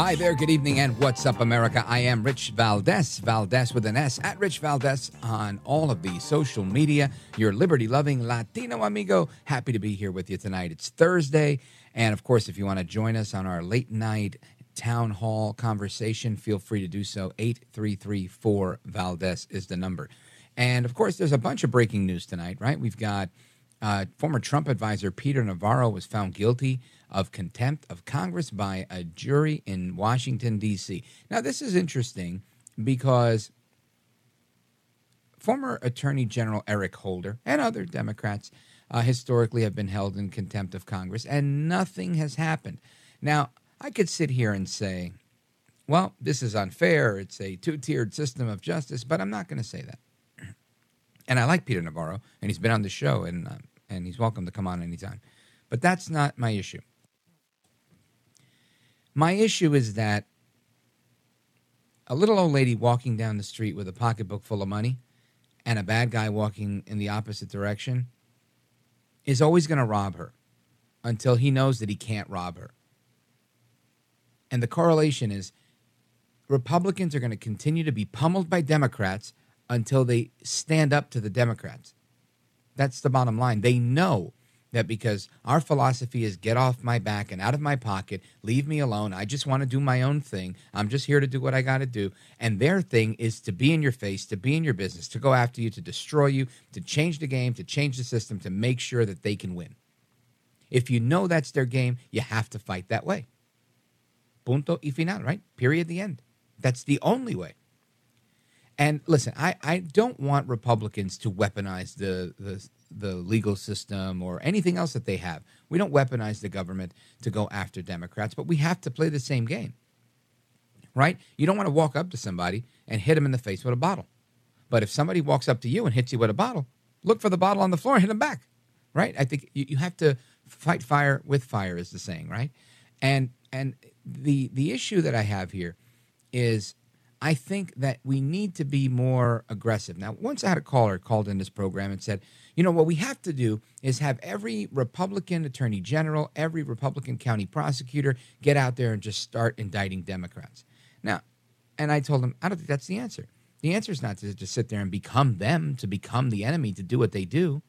Hi there, good evening, and what's up, America? I am Rich Valdez, Valdez with an S, at Rich Valdez on all of the social media. Your liberty loving Latino amigo. Happy to be here with you tonight. It's Thursday. And of course, if you want to join us on our late night town hall conversation, feel free to do so. 8334 Valdez is the number. And of course, there's a bunch of breaking news tonight, right? We've got uh, former Trump advisor Peter Navarro was found guilty of contempt of Congress by a jury in Washington, D.C. Now, this is interesting because former Attorney General Eric Holder and other Democrats uh, historically have been held in contempt of Congress, and nothing has happened. Now, I could sit here and say, well, this is unfair. It's a two tiered system of justice, but I'm not going to say that. And I like Peter Navarro, and he's been on the show, and, uh, and he's welcome to come on anytime. But that's not my issue. My issue is that a little old lady walking down the street with a pocketbook full of money and a bad guy walking in the opposite direction is always going to rob her until he knows that he can't rob her. And the correlation is Republicans are going to continue to be pummeled by Democrats until they stand up to the Democrats. That's the bottom line. They know that because our philosophy is get off my back and out of my pocket, leave me alone. I just want to do my own thing. I'm just here to do what I got to do. And their thing is to be in your face, to be in your business, to go after you, to destroy you, to change the game, to change the system, to make sure that they can win. If you know that's their game, you have to fight that way. Punto y final, right? Period, the end. That's the only way. And listen, I, I don't want Republicans to weaponize the, the the legal system or anything else that they have. We don't weaponize the government to go after Democrats, but we have to play the same game. Right? You don't want to walk up to somebody and hit them in the face with a bottle. But if somebody walks up to you and hits you with a bottle, look for the bottle on the floor and hit them back. Right? I think you, you have to fight fire with fire is the saying, right? And and the the issue that I have here is I think that we need to be more aggressive. Now, once I had a caller called in this program and said, you know, what we have to do is have every Republican attorney general, every Republican county prosecutor get out there and just start indicting Democrats. Now, and I told him, I don't think that's the answer. The answer is not to just sit there and become them, to become the enemy, to do what they do.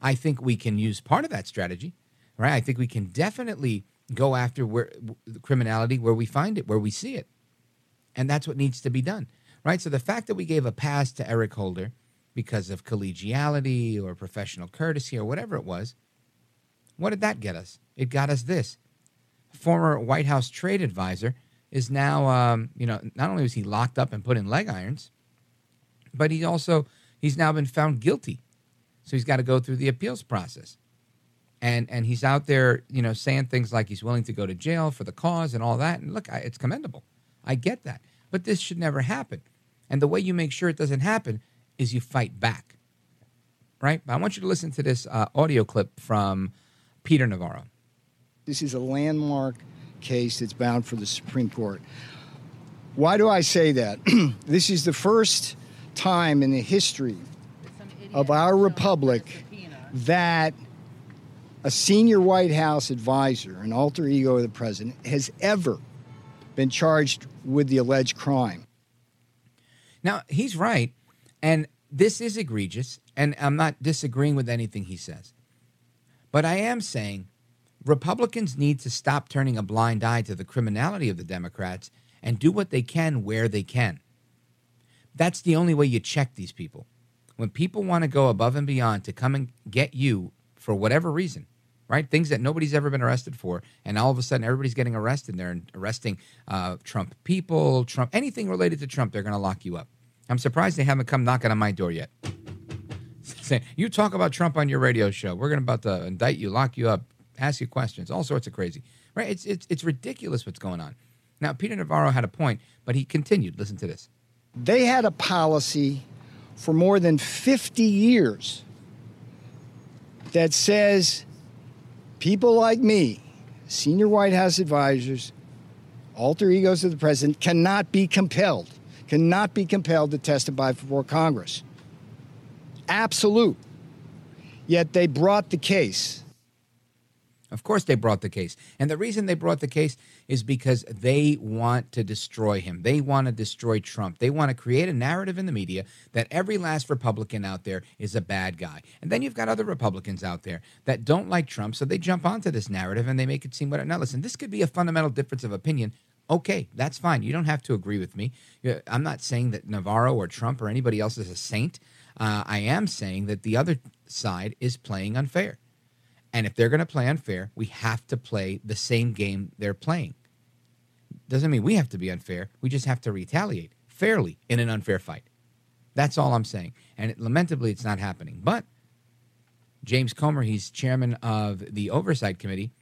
I think we can use part of that strategy, right? I think we can definitely go after where criminality where we find it, where we see it. And that's what needs to be done, right? So the fact that we gave a pass to Eric Holder because of collegiality or professional courtesy or whatever it was, what did that get us? It got us this. Former White House trade advisor is now, um, you know, not only was he locked up and put in leg irons, but he also he's now been found guilty. So he's got to go through the appeals process. And and he's out there, you know, saying things like he's willing to go to jail for the cause and all that. And look, I, it's commendable. I get that. But this should never happen. And the way you make sure it doesn't happen is you fight back. Right? But I want you to listen to this uh, audio clip from Peter Navarro. This is a landmark case that's bound for the Supreme Court. Why do I say that? this is the first time in the history of our republic that a senior White House advisor, an alter ego of the president, has ever been charged with the alleged crime. Now, he's right. And this is egregious. And I'm not disagreeing with anything he says. But I am saying Republicans need to stop turning a blind eye to the criminality of the Democrats and do what they can where they can. That's the only way you check these people. When people want to go above and beyond to come and get you for whatever reason, right? Things that nobody's ever been arrested for, and all of a sudden everybody's getting arrested. They're arresting uh, Trump people, Trump, anything related to Trump, they're going to lock you up. I'm surprised they haven't come knocking on my door yet. Saying, you talk about Trump on your radio show. We're going to about to indict you, lock you up, ask you questions, all sorts of crazy. Right? It's, it's, it's ridiculous what's going on. Now, Peter Navarro had a point, but he continued. Listen to this. They had a policy for more than 50 years that says people like me, senior White House advisors, alter egos of the president, cannot be compelled, cannot be compelled to testify before Congress. Absolute. Yet they brought the case. Of course, they brought the case. And the reason they brought the case is because they want to destroy him. They want to destroy Trump. They want to create a narrative in the media that every last Republican out there is a bad guy. And then you've got other Republicans out there that don't like Trump, so they jump onto this narrative and they make it seem what. Now, listen, this could be a fundamental difference of opinion. Okay, that's fine. You don't have to agree with me. I'm not saying that Navarro or Trump or anybody else is a saint. Uh, I am saying that the other side is playing unfair. And if they're going to play unfair, we have to play the same game they're playing. Doesn't mean we have to be unfair. We just have to retaliate fairly in an unfair fight. That's all I'm saying. And it, lamentably, it's not happening. But James Comer, he's chairman of the Oversight Committee,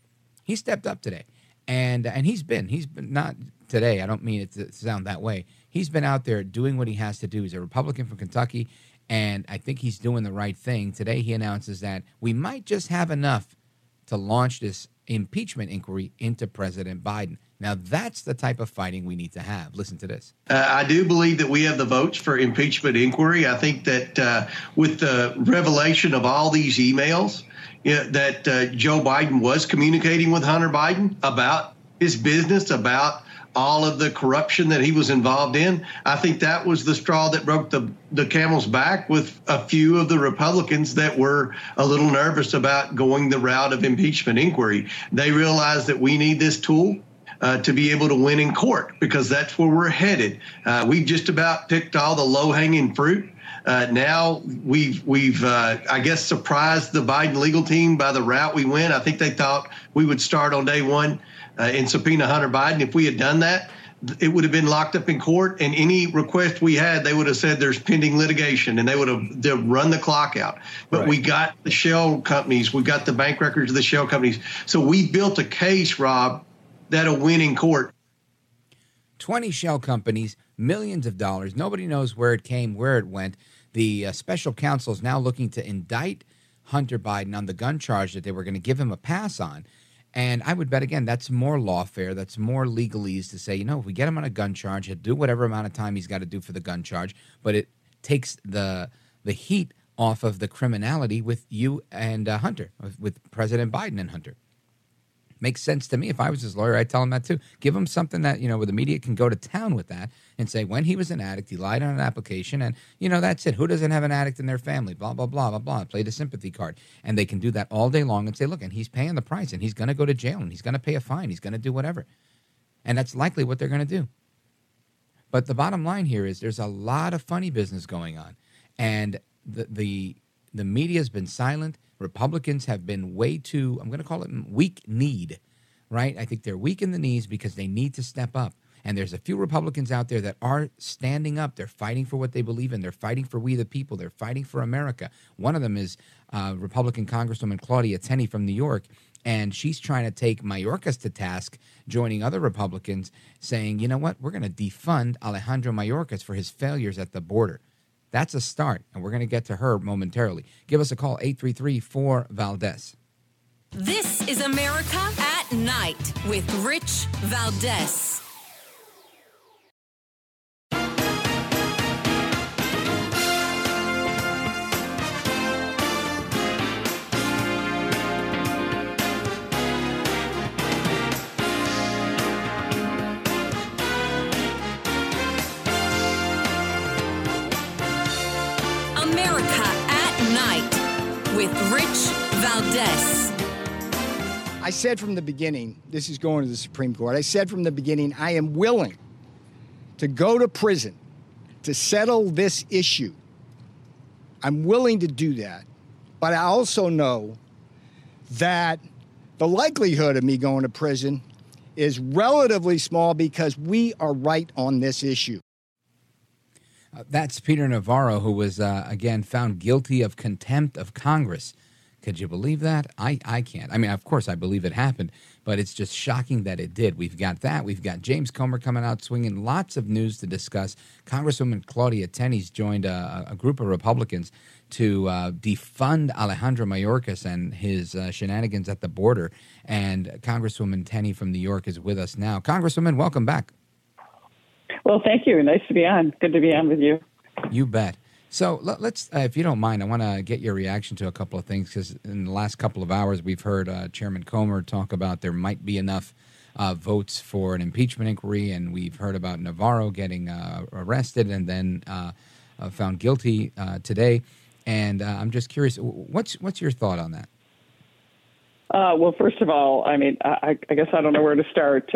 he stepped up today. And, and he's been, he's been not today, I don't mean it to sound that way. He's been out there doing what he has to do. He's a Republican from Kentucky and I think he's doing the right thing. Today, he announces that we might just have enough to launch this impeachment inquiry into President Biden. Now, that's the type of fighting we need to have. Listen to this. Uh, I do believe that we have the votes for impeachment inquiry. I think that uh, with the revelation of all these emails, you know, that uh, Joe Biden was communicating with Hunter Biden about his business, about all of the corruption that he was involved in. I think that was the straw that broke the, the camel's back with a few of the Republicans that were a little nervous about going the route of impeachment inquiry. They realized that we need this tool. Uh, to be able to win in court because that's where we're headed. Uh, we've just about picked all the low hanging fruit. Uh, now we've we've uh, I guess surprised the Biden legal team by the route we went. I think they thought we would start on day one uh, and subpoena Hunter Biden. If we had done that, it would have been locked up in court, and any request we had, they would have said there's pending litigation, and they would have run the clock out. But right. we got the shell companies, we got the bank records of the shell companies, so we built a case, Rob, that'll win in court. Twenty shell companies, millions of dollars. Nobody knows where it came, where it went. The uh, special counsel is now looking to indict Hunter Biden on the gun charge that they were going to give him a pass on. And I would bet again that's more lawfare, that's more legalese to say, you know, if we get him on a gun charge, he'll do whatever amount of time he's got to do for the gun charge, but it takes the the heat off of the criminality with you and uh, Hunter, with President Biden and Hunter. Makes sense to me. If I was his lawyer, I'd tell him that too. Give him something that, you know, where the media can go to town with that and say, when he was an addict, he lied on an application, and, you know, that's it. Who doesn't have an addict in their family? Blah, blah, blah, blah, blah. Play the sympathy card. And they can do that all day long and say, look, and he's paying the price, and he's going to go to jail, and he's going to pay a fine, he's going to do whatever. And that's likely what they're going to do. But the bottom line here is there's a lot of funny business going on. And the, the, the media has been silent. Republicans have been way too, I'm going to call it weak need right? I think they're weak in the knees because they need to step up. And there's a few Republicans out there that are standing up. They're fighting for what they believe in. They're fighting for we the people. They're fighting for America. One of them is uh, Republican Congresswoman Claudia Tenney from New York. And she's trying to take Mayorkas to task, joining other Republicans, saying, you know what, we're going to defund Alejandro Mayorkas for his failures at the border. That's a start. And we're going to get to her momentarily. Give us a call, 833 4 Valdez. This is America at Night with Rich Valdez. With Rich Valdez. I said from the beginning, this is going to the Supreme Court. I said from the beginning, I am willing to go to prison to settle this issue. I'm willing to do that. But I also know that the likelihood of me going to prison is relatively small because we are right on this issue. That's Peter Navarro, who was, uh, again, found guilty of contempt of Congress. Could you believe that? I, I can't. I mean, of course, I believe it happened, but it's just shocking that it did. We've got that. We've got James Comer coming out swinging. Lots of news to discuss. Congresswoman Claudia Tenney's joined a, a group of Republicans to uh, defund Alejandro Mayorkas and his uh, shenanigans at the border. And Congresswoman Tenney from New York is with us now. Congresswoman, welcome back. Well, thank you. Nice to be on. Good to be on with you. You bet. So let's, uh, if you don't mind, I want to get your reaction to a couple of things because in the last couple of hours we've heard uh, Chairman Comer talk about there might be enough uh, votes for an impeachment inquiry, and we've heard about Navarro getting uh, arrested and then uh, uh, found guilty today. And I'm just curious, what's what's your thought on that? well, first of all, I mean, I, I, guess I don't know where to start.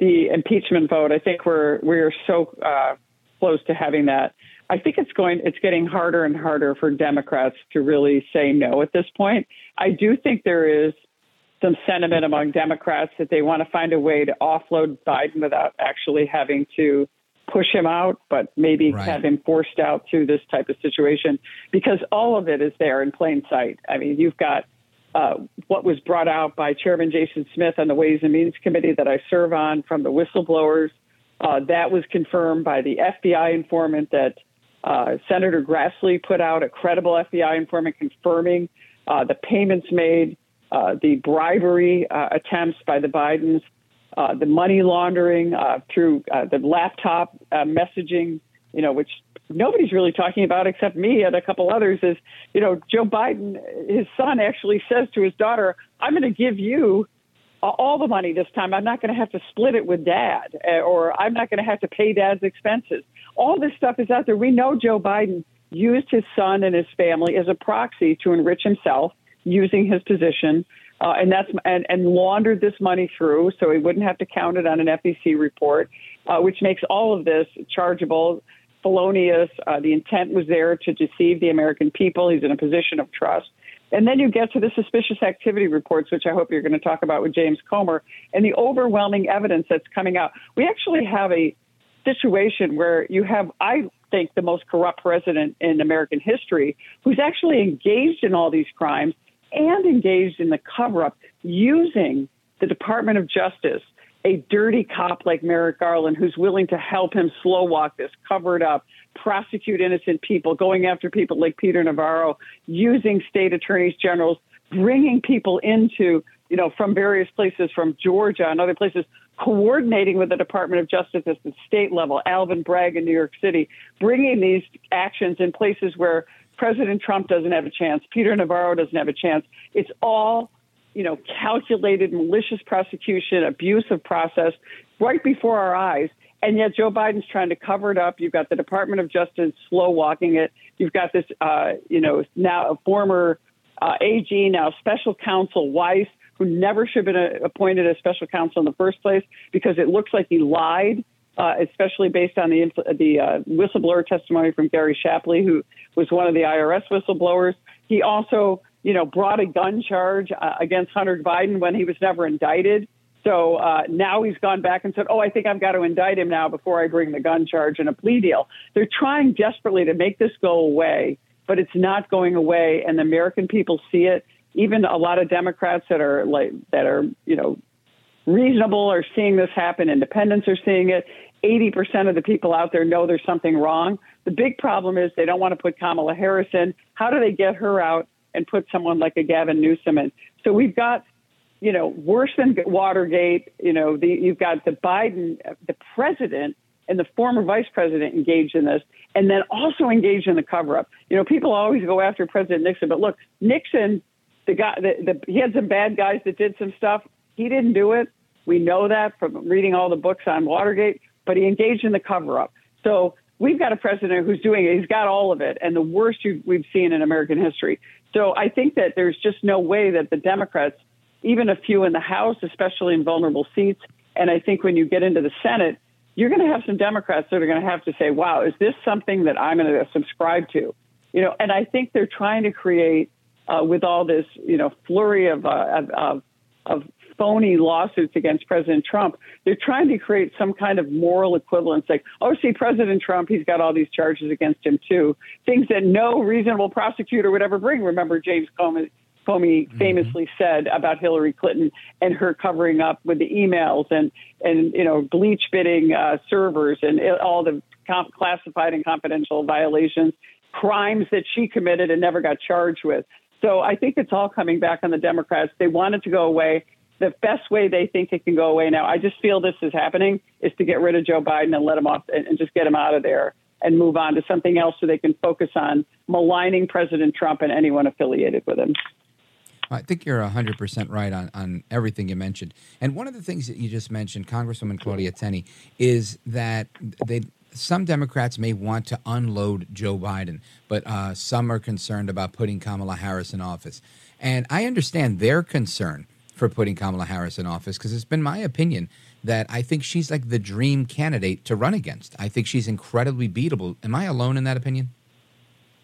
The impeachment vote, I think we're we're so uh, close to having that I think it's going it's getting harder and harder for Democrats to really say no at this point. I do think there is some sentiment among Democrats that they want to find a way to offload Biden without actually having to push him out, but maybe right. have him forced out through this type of situation because all of it is there in plain sight. I mean, you've got uh, what was brought out by Chairman Jason Smith on the Ways and Means Committee that I serve on from the whistleblowers. Uh, that was confirmed by the FBI informant that uh, Senator Grassley put out a credible FBI informant confirming uh, the payments made, uh, the bribery uh, attempts by the Bidens, the money laundering through the laptop messaging, you know, which nobody's really talking about except me and a couple others. Is you know, Joe Biden, his son actually says to his daughter, "I'm going to give you." all the money this time. I'm not going to have to split it with dad, or I'm not going to have to pay dad's expenses all this stuff is out there. We know Joe Biden used his son and his family as a proxy to enrich himself using his position. Uh, and that's and, and laundered this money through, so he wouldn't have to count it on an FEC report, uh, which makes all of this chargeable, felonious. Uh, the intent was there to deceive the American people. He's in a position of trust. And then you get to the suspicious activity reports, which I hope you're going to talk about with James Comer, and the overwhelming evidence that's coming out. We actually have a situation where you have, I think, the most corrupt president in American history who's actually engaged in all these crimes and engaged in the cover up using the Department of Justice, a dirty cop like Merrick Garland who's willing to help him slow walk this, cover it up, prosecute innocent people, going after people like Peter Navarro, using state attorneys generals, bringing people into, you know, from various places, from Georgia and other places, coordinating with the Department of Justice at the state level, Alvin Bragg in New York City, bringing these actions in places where President Trump doesn't have a chance, Peter Navarro doesn't have a chance. It's all, you know, calculated, malicious prosecution, abuse of process right before our eyes. And yet Joe Biden's trying to cover it up. You've got the Department of Justice slow walking it. You've got this, uh, you know, now a former uh, AG, now special counsel Weiss, who never should have been appointed as special counsel in the first place because it looks like he lied, uh, especially based on the the uh, whistleblower testimony from Gary Shapley, who was one of the IRS whistleblowers. He also, you know, brought a gun charge uh, against Hunter Biden when he was never indicted. So uh, now he's gone back and said, "Oh, I think I've got to indict him now before I bring the gun charge and a plea deal." They're trying desperately to make this go away, but it's not going away, and the American people see it even a lot of Democrats that are like that are you know reasonable are seeing this happen. Independents are seeing it. 80% of the people out there know there's something wrong. The big problem is they don't want to put Kamala Harris in. How do they get her out and put someone like a Gavin Newsom in? So we've got, you know, worse than Watergate. You know, the, you've got the Biden, the president, and the former vice president engaged in this, and then also engaged in the cover up. You know, people always go after President Nixon, but look, Nixon the guy, the, the, he had some bad guys that did some stuff. He didn't do it. We know that from reading all the books on Watergate, but he engaged in the cover up. So we've got a president who's doing it. He's got all of it, and the worst we've seen in American history. So I think that there's just no way that the Democrats, even a few in the House, especially in vulnerable seats, and I think when you get into the Senate, you're going to have some Democrats that are going to have to say, "Wow, is this something that I'm going to subscribe to?" You know, and I think they're trying to create uh, with all this, you know, flurry of, uh, of of phony lawsuits against President Trump, they're trying to create some kind of moral equivalence. Like, oh, see, President Trump, he's got all these charges against him too. Things that no reasonable prosecutor would ever bring. Remember, James Comey, Comey mm-hmm. famously said about Hillary Clinton and her covering up with the emails and and you know bleach bidding uh, servers and all the comp- classified and confidential violations, crimes that she committed and never got charged with. So I think it's all coming back on the Democrats. They want it to go away the best way they think it can go away now, I just feel this is happening, is to get rid of Joe Biden and let him off and, and just get him out of there and move on to something else so they can focus on maligning President Trump and anyone affiliated with him. I think you're 100% right on, on everything you mentioned. And one of the things that you just mentioned, Congresswoman Claudia Tenney, is that they some Democrats may want to unload Joe Biden, but uh, some are concerned about putting Kamala Harris in office. And I understand their concern for putting Kamala Harris in office because it's been my opinion that I think she's like the dream candidate to run against. I think she's incredibly beatable. Am I alone in that opinion?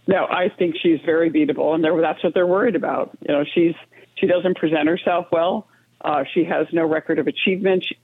No, I think she's very beatable, and that's what they're worried about. You know, she's she doesn't present herself well. Uh, she has no record of achievement. She's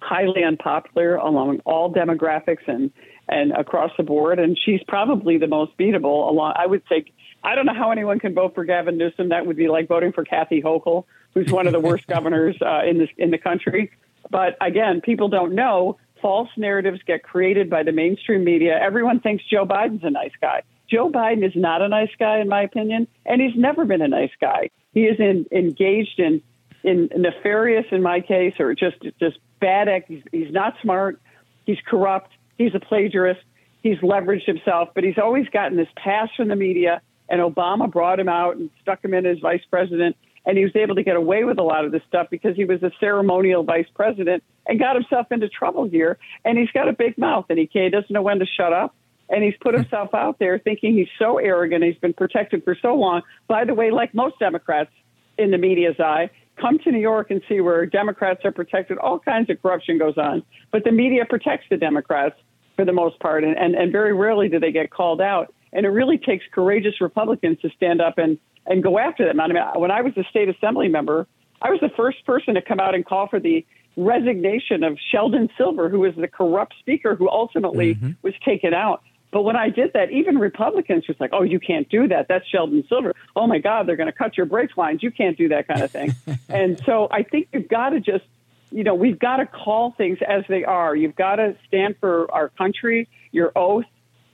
highly unpopular along all demographics and and across the board. And she's probably the most beatable. Along, I would say, I don't know how anyone can vote for Gavin Newsom. That would be like voting for Kathy Hochul who's one of the worst governors uh, in this in the country. But again, people don't know. False narratives get created by the mainstream media. Everyone thinks Joe Biden's a nice guy. Joe Biden is not a nice guy, in my opinion, and he's never been a nice guy. He is in, engaged in in nefarious, in my case, or just just bad. Act. He's, he's not smart. He's corrupt. He's a plagiarist. He's leveraged himself, but he's always gotten this pass from the media. And Obama brought him out and stuck him in as vice president and he was able to get away with a lot of this stuff because he was a ceremonial vice president and got himself into trouble here. And he's got a big mouth, and he doesn't know when to shut up. And he's put himself out there thinking he's so arrogant. He's been protected for so long. By the way, like most Democrats in the media's eye, come to New York and see where Democrats are protected. All kinds of corruption goes on, but the media protects the Democrats for the most part, and, and, and very rarely do they get called out. And it really takes courageous Republicans to stand up and and go after them. I mean, when I was a state assembly member, I was the first person to come out and call for the resignation of Sheldon Silver, who was the corrupt speaker who ultimately mm-hmm. was taken out. But when I did that, even Republicans was like, "Oh, you can't do that. That's Sheldon Silver. Oh my God, they're going to cut your brakes lines. You can't do that kind of thing." and so I think you've got to just, you know, we've got to call things as they are. You've got to stand for our country, your oath,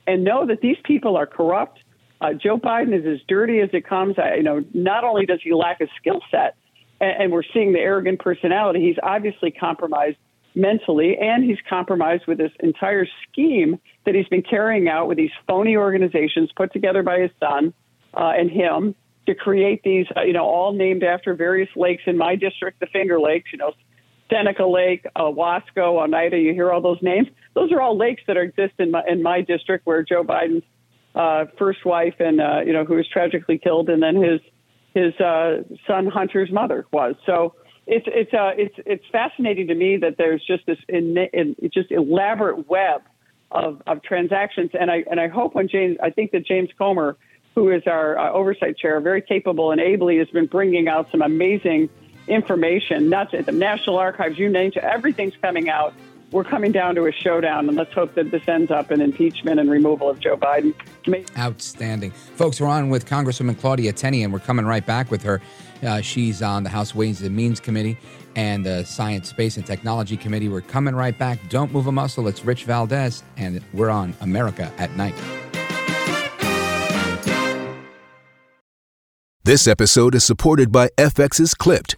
and know that these people are corrupt. Uh, Joe Biden is as dirty as it comes. I, you know, not only does he lack a skill set, and, and we're seeing the arrogant personality, he's obviously compromised mentally, and he's compromised with this entire scheme that he's been carrying out with these phony organizations put together by his son uh, and him to create these, uh, you know, all named after various lakes in my district, the Finger Lakes, you know, Seneca Lake, uh, Wasco, Oneida. You hear all those names? Those are all lakes that exist in my in my district where Joe Biden's uh, first wife and uh, you know who was tragically killed, and then his his uh, son Hunter's mother was. So it's it's uh, it's it's fascinating to me that there's just this in, in, just elaborate web of, of transactions, and I and I hope when James, I think that James Comer, who is our uh, oversight chair, very capable and ably, has been bringing out some amazing information. Not at the National Archives, you name it, everything's coming out we're coming down to a showdown, and let's hope that this ends up in impeachment and removal of Joe Biden. Outstanding. Folks, we're on with Congresswoman Claudia Tenney, and we're coming right back with her. Uh, she's on the House Ways and Means Committee and the Science, Space, and Technology Committee. We're coming right back. Don't move a muscle. It's Rich Valdez, and we're on America at Night. This episode is supported by FX's Clipped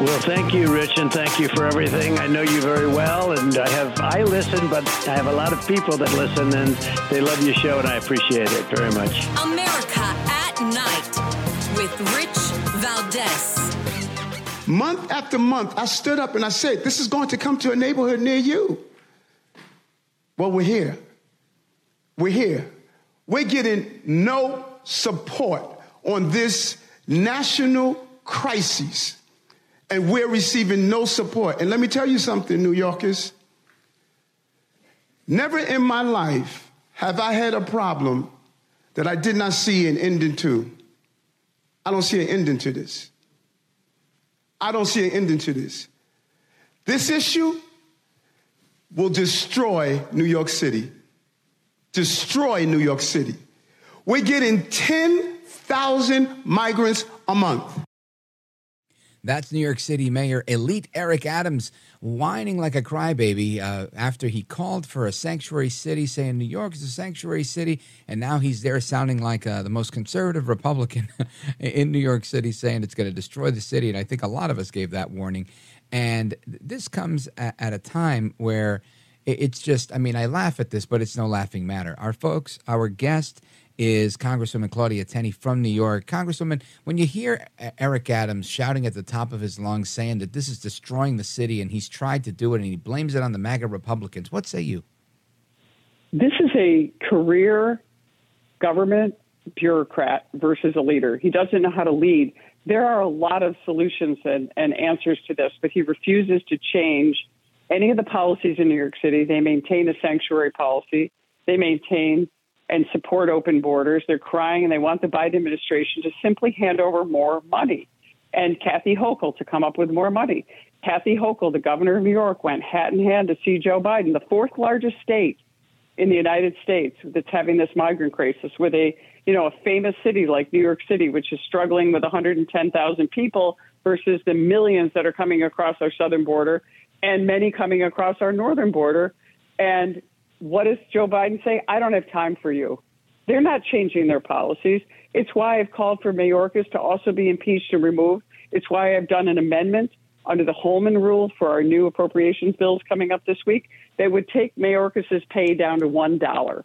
Well, thank you, Rich, and thank you for everything. I know you very well, and I have I listen, but I have a lot of people that listen, and they love your show, and I appreciate it very much. America at Night with Rich Valdez. Month after month, I stood up and I said, This is going to come to a neighborhood near you. Well, we're here. We're here. We're getting no support on this national crisis and we're receiving no support. And let me tell you something, New Yorkers. Never in my life have I had a problem that I did not see an ending to. I don't see an ending to this. I don't see an ending to this. This issue will destroy New York City. Destroy New York City. We're getting 10,000 migrants a month. That's New York City Mayor Elite Eric Adams whining like a crybaby uh, after he called for a sanctuary city, saying New York is a sanctuary city, and now he's there sounding like uh, the most conservative Republican in New York City, saying it's going to destroy the city. And I think a lot of us gave that warning. And this comes at, a time where it's just, I mean, I laugh at this, but it's no laughing matter. Our folks, our guest, is Congresswoman Claudia Tenney from New York. Congresswoman, when you hear Eric Adams shouting at the top of his lungs saying that this is destroying the city and he's tried to do it and he blames it on the MAGA Republicans, what say you? This is a career government bureaucrat versus a leader. He doesn't know how to lead. There are a lot of solutions and, and answers to this, but he refuses to change any of the policies in New York City. They maintain a sanctuary policy. They maintain and support open borders. They're crying and they want the Biden administration to simply hand over more money and Kathy Hochul to come up with more money. Kathy Hochul, the governor of New York, went hat in hand to see Joe Biden, the fourth largest state in the United States that's having this migrant crisis, with a you know a famous city like New York City, which is struggling with 110,000 people versus the millions that are coming across our southern border and many coming across our northern border. And what does Joe Biden say? I don't have time for you. They're not changing their policies. It's why I've called for Mayorkas to also be impeached and removed. It's why I've done an amendment under the Holman rule for our new appropriations bills coming up this week that would take Mayorkas's pay down to one dollar.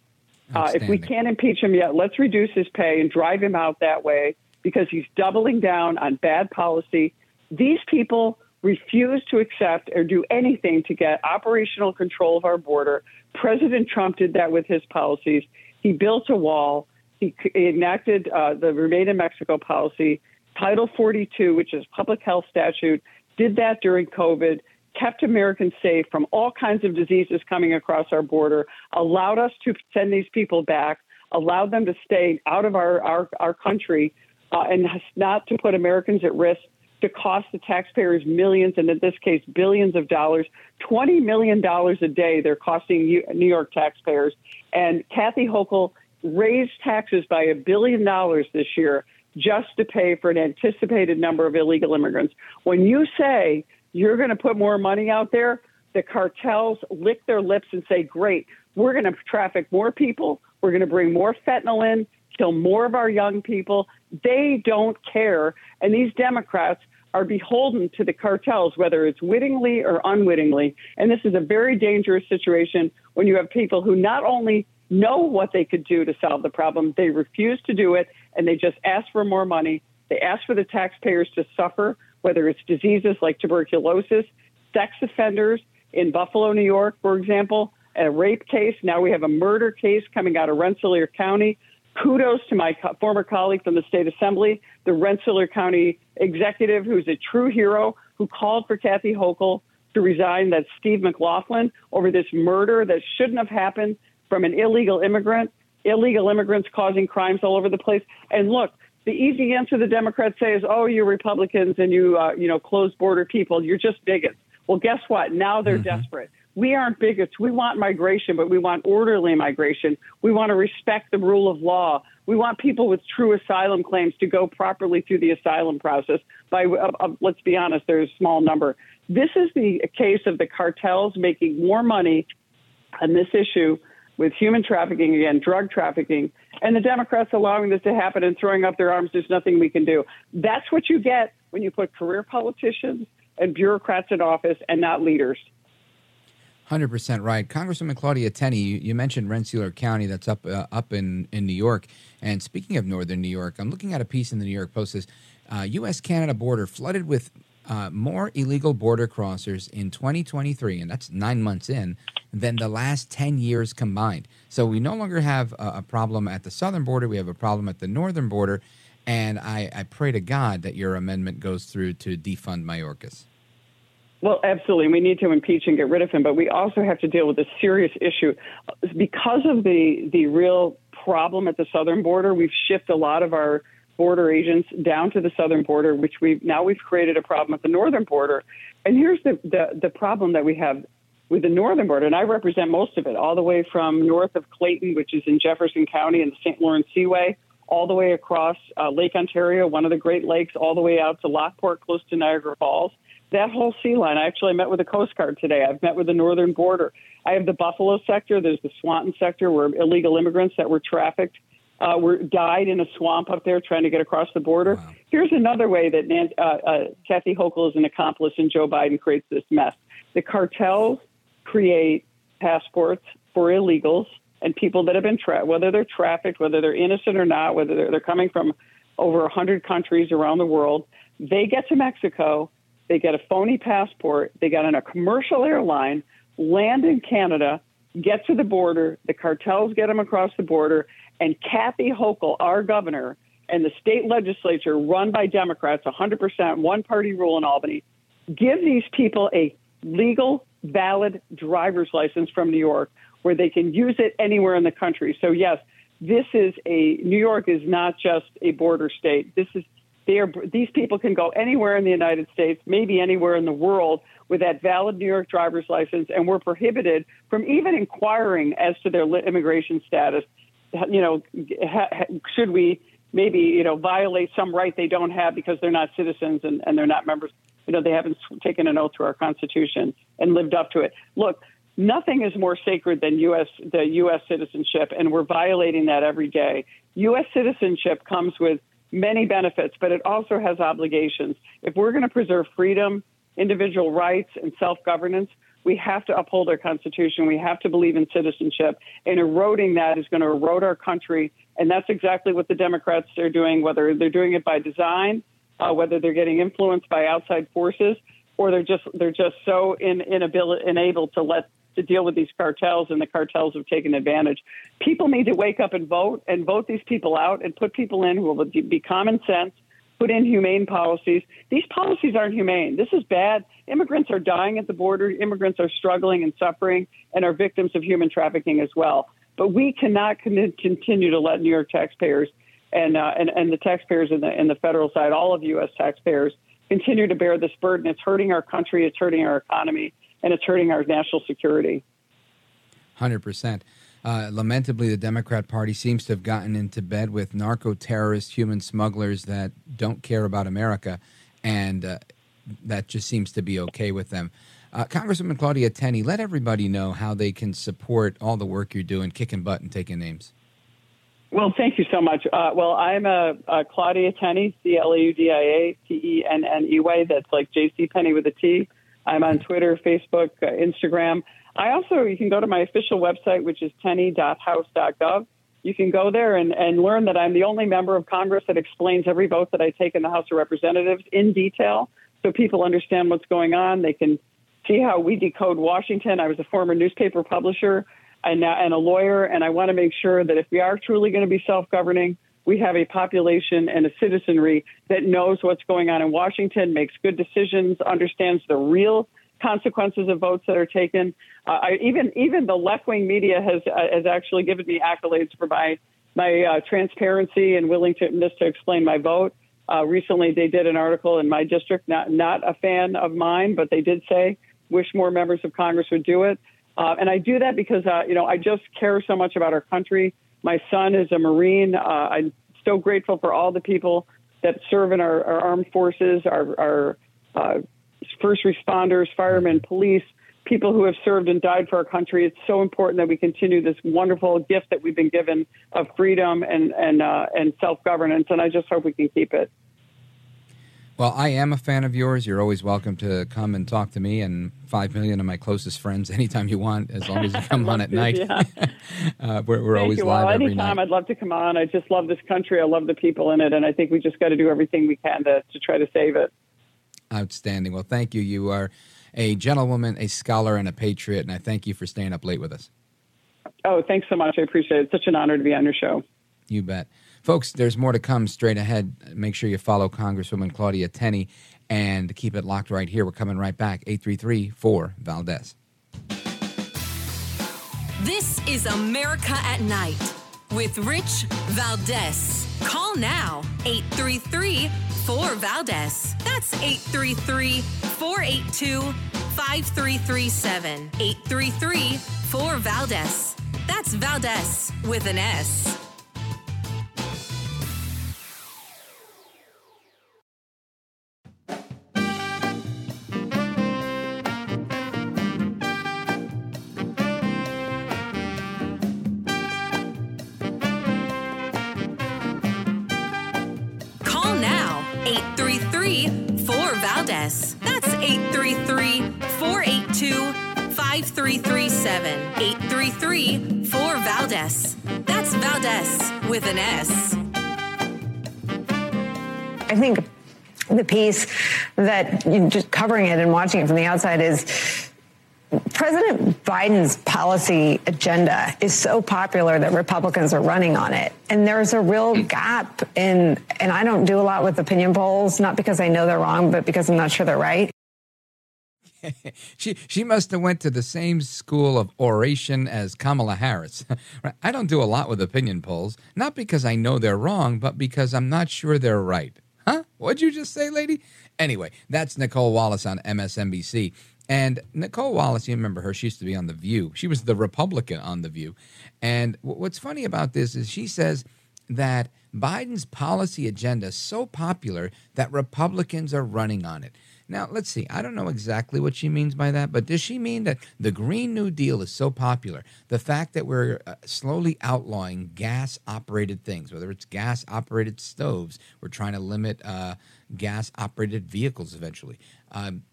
Uh, if we can't impeach him yet, let's reduce his pay and drive him out that way because he's doubling down on bad policy. These people refuse to accept or do anything to get operational control of our border. President Trump did that with his policies. He built a wall. He enacted uh, the Remain in Mexico policy. Title 42, which is public health statute, did that during COVID, kept Americans safe from all kinds of diseases coming across our border, allowed us to send these people back, allowed them to stay out of our, our, our country, uh, and not to put Americans at risk to cost the taxpayers millions and in this case billions of dollars. $20 million a day they're costing New York taxpayers. And Kathy Hochul raised taxes by a billion dollars this year just to pay for an anticipated number of illegal immigrants. When you say you're going to put more money out there, the cartels lick their lips and say, great, we're going to traffic more people. We're going to bring more fentanyl in, kill more of our young people. They don't care. And these Democrats are beholden to the cartels, whether it's wittingly or unwittingly. And this is a very dangerous situation when you have people who not only know what they could do to solve the problem, they refuse to do it, and they just ask for more money. They ask for the taxpayers to suffer, whether it's diseases like tuberculosis, sex offenders in Buffalo, New York, for example, a rape case. Now we have a murder case coming out of Rensselaer County. Kudos to my co- former colleague from the state assembly, the Rensselaer County executive, who's a true hero, who called for Kathy Hochul to resign. That's Steve McLaughlin over this murder that shouldn't have happened from an illegal immigrant. Illegal immigrants causing crimes all over the place. And look, the easy answer the Democrats say is, "Oh, you're Republicans and you, uh, you know, closed border people. You're just bigots." Well, guess what? Now they're mm-hmm. desperate. We aren't bigots. We want migration, but we want orderly migration. We want to respect the rule of law. We want people with true asylum claims to go properly through the asylum process. By uh, uh, let's be honest, there's a small number. This is the case of the cartels making more money on this issue with human trafficking again, drug trafficking, and the Democrats allowing this to happen and throwing up their arms. There's nothing we can do. That's what you get when you put career politicians and bureaucrats in office and not leaders. Hundred percent right, Congresswoman Claudia Tenney. You, you, mentioned Rensselaer County, that's up uh, up in, in New York. And speaking of northern New York, I'm looking at a piece in the New York Post says uh, U.S. Canada border flooded with uh, more illegal border crossers in 2023, and that's nine months in, than the last 10 years combined. So we no longer have a, a problem at the southern border; we have a problem at the northern border. And I, I pray to God that your amendment goes through to defund Mayorkas. Well, absolutely. We need to impeach and get rid of him, but we also have to deal with a serious issue. Because of the, the real problem at the southern border, we've shifted a lot of our border agents down to the southern border, which we've now we've created a problem at the northern border. And here's the, the, the problem that we have with the northern border, and I represent most of it, all the way from north of Clayton, which is in Jefferson County and the St. Lawrence Seaway, all the way across uh, Lake Ontario, one of the Great Lakes, all the way out to Lockport, close to Niagara Falls that whole sea line. I actually met with the Coast Guard today. I've met with the northern border. I have the Buffalo sector. There's the Swanton sector where illegal immigrants that were trafficked uh, were died in a swamp up there trying to get across the border. Wow. Here's another way that Nan- uh, uh, Kathy Hochul is an accomplice and Joe Biden creates this mess. The cartels create passports for illegals and people that have been tra- whether they're trafficked, whether they're innocent or not, whether they're, they're coming from over 100 countries around the world. They get to Mexico they get a phony passport. They get on a commercial airline, land in Canada, get to the border. The cartels get them across the border. And Kathy Hochul, our governor, and the state legislature, run by Democrats, 100% one party rule in Albany, give these people a legal, valid driver's license from New York where they can use it anywhere in the country. So, yes, this is a New York is not just a border state. This is they are, these people can go anywhere in the United States, maybe anywhere in the world, with that valid New York driver's license, and we're prohibited from even inquiring as to their immigration status. You know, should we maybe you know violate some right they don't have because they're not citizens and, and they're not members? You know, they haven't taken an oath to our Constitution and lived up to it. Look, nothing is more sacred than U.S. the U.S. citizenship, and we're violating that every day. U.S. citizenship comes with many benefits, but it also has obligations. If we're going to preserve freedom, individual rights, and self governance, we have to uphold our Constitution. We have to believe in citizenship. And eroding that is going to erode our country. And that's exactly what the Democrats are doing, whether they're doing it by design, uh, whether they're getting influenced by outside forces, or they're just they're just so in, inability, unable to let to deal with these cartels, and the cartels have taken advantage. People need to wake up and vote and vote these people out and put people in who will be common sense, put in humane policies. These policies aren't humane. This is bad. Immigrants are dying at the border. Immigrants are struggling and suffering and are victims of human trafficking as well. But we cannot continue to let New York taxpayers and, uh, and, and the taxpayers in the, in the federal side, all of U.S. taxpayers, continue to bear this burden. It's hurting our country. It's hurting our economy and it's hurting our national security. 100%. Uh, lamentably, the Democrat Party seems to have gotten into bed with narco terrorist human smugglers that don't care about America, and uh, that just seems to be okay with them. Uh, Congresswoman Claudia Tenney, let everybody know how they can support all the work you're doing, kicking butt and taking names. Well, thank you so much. Uh, well, I'm a, a Claudia Tenney, C L A U D I A T E N N E Y. That's like J C Penney with a T. I'm on Twitter, Facebook, uh, Instagram. I also, you can go to my official website, which is tenney.house.gov. You can go there and, and learn that I'm the only member of Congress that explains every vote that I take in the House of Representatives in detail so people understand what's going on. They can see how we decode Washington. I was a former newspaper publisher. and, and a lawyer, and I want to make sure that if we are truly going to be self governing, we have a population and a citizenry that knows what's going on in Washington, makes good decisions, understands the real consequences of votes that are taken. Uh, I, even even the left wing media has uh, has actually given me accolades for my my uh, transparency and willingness to explain my vote. Uh, recently, they did an article in my district, not not a fan of mine, but they did say wish more members of Congress would do it. Uh, and I do that because uh, you know I just care so much about our country. My son is a Marine. Uh, I'm so grateful for all the people that serve in our, our armed forces, our, our uh, first responders, firemen, police, people who have served and died for our country. It's so important that we continue this wonderful gift that we've been given of freedom and and uh, and self governance. And I just hope we can keep it. Well, I am a fan of yours. You're always welcome to come and talk to me and five million of my closest friends anytime you want, as long as you come on at to, night. Yeah. uh, we're we're always you. live well, every anytime night. I'd love to come on. I just love this country. I love the people in it, and I think we just got to do everything we can to to try to save it. Outstanding. Well, thank you. You are a gentlewoman, a scholar, and a patriot, and I thank you for staying up late with us. Oh, thanks so much. I appreciate it. It's such an honor to be on your show. You bet. Folks, there's more to come straight ahead. Make sure you follow Congresswoman Claudia Tenney and keep it locked right here. We're coming right back. 833 4 Valdez. This is America at Night with Rich Valdez. Call now 833 4 Valdez. That's 833 482 5337. 833 4 Valdez. That's Valdez with an S. 5337. 833 4 Valdez. That's Valdez with an S. I think the piece that you just covering it and watching it from the outside is President Biden's policy agenda is so popular that Republicans are running on it. And there's a real gap in, and I don't do a lot with opinion polls, not because I know they're wrong, but because I'm not sure they're right. she she must have went to the same school of oration as Kamala Harris. I don't do a lot with opinion polls, not because I know they're wrong, but because I'm not sure they're right. Huh? What'd you just say, lady? Anyway, that's Nicolle Wallace on MSNBC. And Nicolle Wallace, you remember her, she used to be on The View. She was the Republican on The View. And what's funny about this is she says that Biden's policy agenda is so popular that Republicans are running on it. Now, let's see. I don't know exactly what she means by that, but does she mean that the Green New Deal is so popular? The fact that we're uh, slowly outlawing gas operated things, whether it's gas operated stoves, we're trying to limit uh, gas operated vehicles eventually. Um,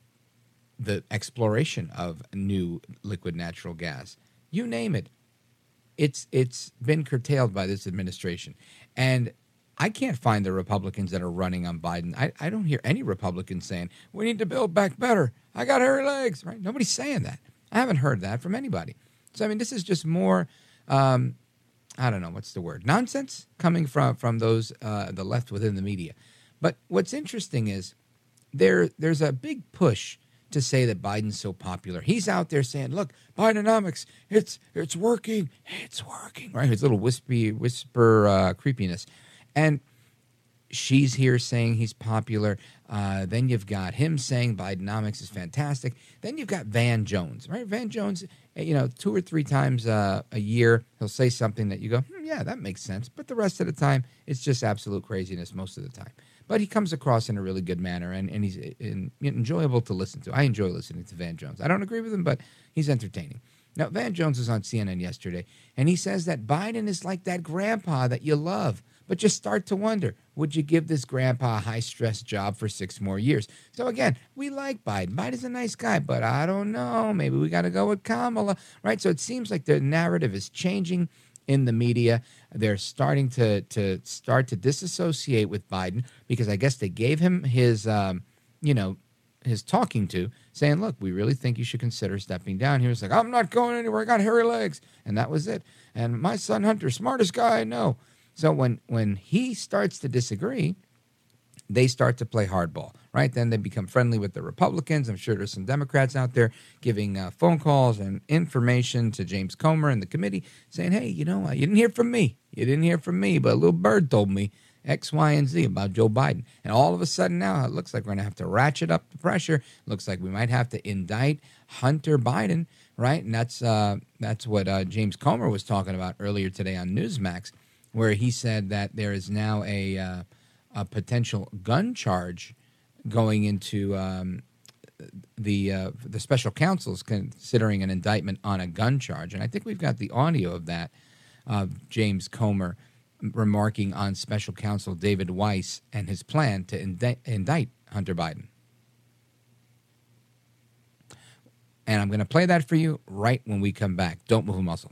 the exploration of new liquid natural gas, you name it, it's it's been curtailed by this administration. And I can't find the Republicans that are running on Biden. I, I don't hear any Republicans saying, we need to build back better. I got hairy legs, right? Nobody's saying that. I haven't heard that from anybody. So, I mean, this is just more, um, I don't know, what's the word? Nonsense coming from, from those, uh, the left within the media. But what's interesting is there there's a big push to say that Biden's so popular. He's out there saying, "Look, Bidenomics, it's it's working, it's working." Right? His little wispy whisper uh, creepiness, and she's here saying he's popular. Uh, then you've got him saying Bidenomics is fantastic. Then you've got Van Jones, right? Van Jones, eh, you know, two or three times uh, a year he'll say something that you go, hmm, "Yeah, that makes sense," but the rest of the time it's just absolute craziness most of the time but he comes across in a really good manner and, and he's in, enjoyable to listen to. I enjoy listening to Van Jones. I don't agree with him, but he's entertaining. Now, Van Jones was on CNN yesterday, and he says that Biden is like that grandpa that you love, but just start to wonder would you give this grandpa a high stress job for six more years? So, again, we like Biden. Biden's a nice guy, but I don't know. Maybe we got to go with Kamala, right? So, it seems like the narrative is changing in the media. They're starting to to start to disassociate with Biden because I guess they gave him his um, you know his talking to, saying, "Look, we really think you should consider stepping down." He was like, "I'm not going anywhere. I got hairy legs," and that was it. And my son Hunter, smartest guy I know. So when when he starts to disagree, they start to play hardball, right? Then they become friendly with the Republicans. I'm sure there's some Democrats out there giving uh, phone calls and information to James Comer and the committee saying, hey, you know, uh, you didn't hear from me. You didn't hear from me, but a little bird told me X, Y, and Z about Joe Biden. And all of a sudden now it looks like we're going to have to ratchet up the pressure. Looks like we might have to indict Hunter Biden, right? And that's, uh, that's what uh, James Comer was talking about earlier today on Newsmax, where he said that there is now a uh, a potential gun charge going into um, the uh, the special counsel's considering an indictment on a gun charge, and I think we've got the audio of that of James Comer remarking on special counsel David Weiss and his plan to indict, indict Hunter Biden. And I'm going to play that for you right when we come back. Don't move a muscle.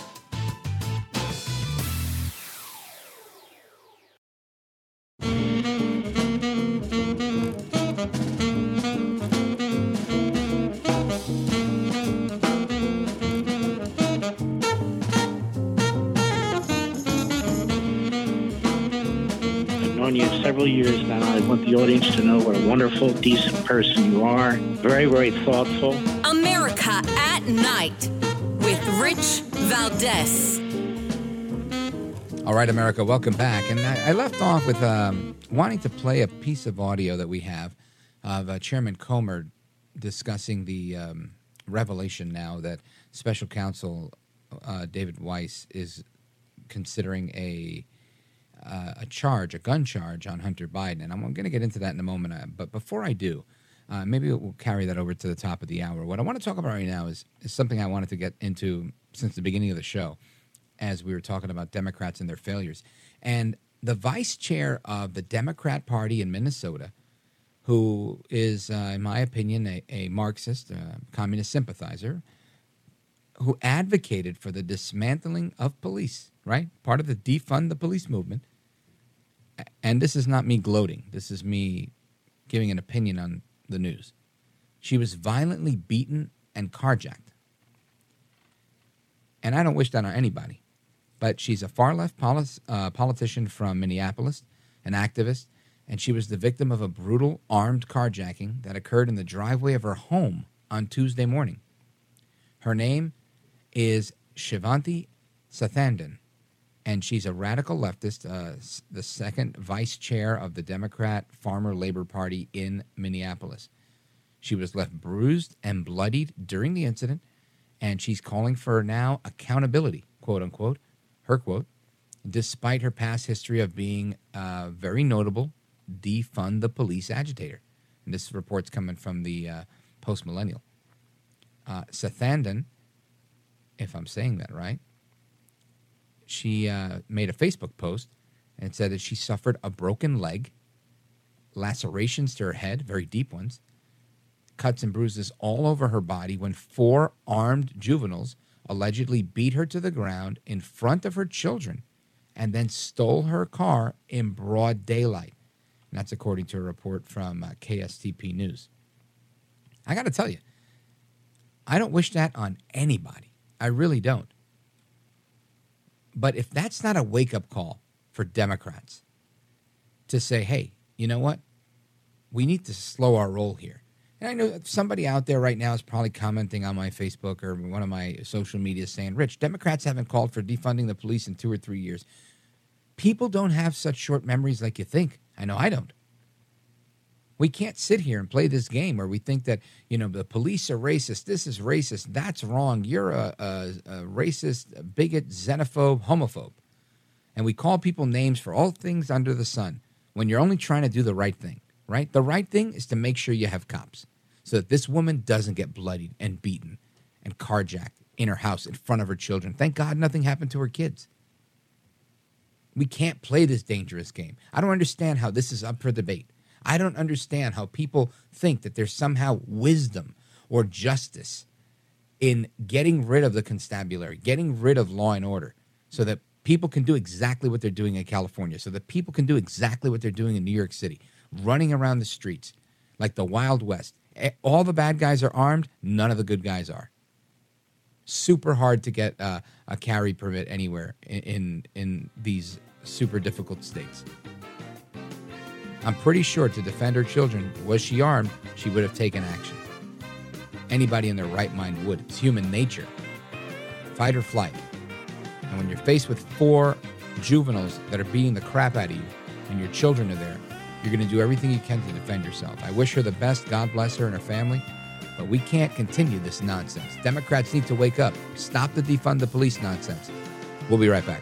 several years now. I want the audience to know what a wonderful, decent person you are. Very, very thoughtful. America at Night with Rich Valdez. All right, America, welcome back. And I, I left off with um, wanting to play a piece of audio that we have of uh, Chairman Comer discussing the um, revelation now that Special Counsel uh, David Weiss is considering a uh, a charge, a gun charge on Hunter Biden, and I'm going to get into that in a moment. Uh, but before I do, uh, maybe we'll carry that over to the top of the hour. What I want to talk about right now is, is something I wanted to get into since the beginning of the show, as we were talking about Democrats and their failures, and the vice chair of the Democrat Party in Minnesota, who is, uh, in my opinion, a, a Marxist, uh, communist sympathizer, who advocated for the dismantling of police, right? Part of the defund the police movement and this is not me gloating, this is me giving an opinion on the news. She was violently beaten and carjacked. And I don't wish that on anybody, but she's a far left uh, politician from Minneapolis, an activist, and she was the victim of a brutal armed carjacking that occurred in the driveway of her home on Tuesday morning. Her name is Shivanti Sathandan and she's a radical leftist, uh, the second vice chair of the Democrat Farmer Labor Party in Minneapolis. She was left bruised and bloodied during the incident, and she's calling for now accountability, quote unquote, her quote, despite her past history of being a very notable defund the police agitator. And this report's coming from the uh, post millennial. Uh, Sathandan, if I'm saying that right, she uh, made a Facebook post and said that she suffered a broken leg, lacerations to her head, very deep ones, cuts and bruises all over her body when four armed juveniles allegedly beat her to the ground in front of her children and then stole her car in broad daylight. And that's according to a report from uh, KSTP News. I got to tell you, I don't wish that on anybody. I really don't. But if that's not a wake up call for Democrats to say, hey, you know what? We need to slow our roll here. And I know somebody out there right now is probably commenting on my Facebook or one of my social media saying, Rich, Democrats haven't called for defunding the police in two or three years. People don't have such short memories like you think. I know I don't. We can't sit here and play this game where we think that, you know, the police are racist. This is racist. That's wrong. You're a, a, a racist, a bigot, xenophobe, homophobe. And we call people names for all things under the sun when you're only trying to do the right thing, right? The right thing is to make sure you have cops so that this woman doesn't get bloodied and beaten and carjacked in her house in front of her children. Thank God nothing happened to her kids. We can't play this dangerous game. I don't understand how this is up for debate. I don't understand how people think that there's somehow wisdom or justice in getting rid of the constabulary, getting rid of law and order, so that people can do exactly what they're doing in California, so that people can do exactly what they're doing in New York City, running around the streets like the Wild West. All the bad guys are armed, none of the good guys are. Super hard to get uh, a carry permit anywhere in, in in these super difficult states. I'm pretty sure to defend her children, was she armed, she would have taken action. Anybody in their right mind would. It's human nature. Fight or flight. And when you're faced with four juveniles that are beating the crap out of you and your children are there, you're going to do everything you can to defend yourself. I wish her the best. God bless her and her family. But we can't continue this nonsense. Democrats need to wake up. Stop the defund the police nonsense. We'll be right back.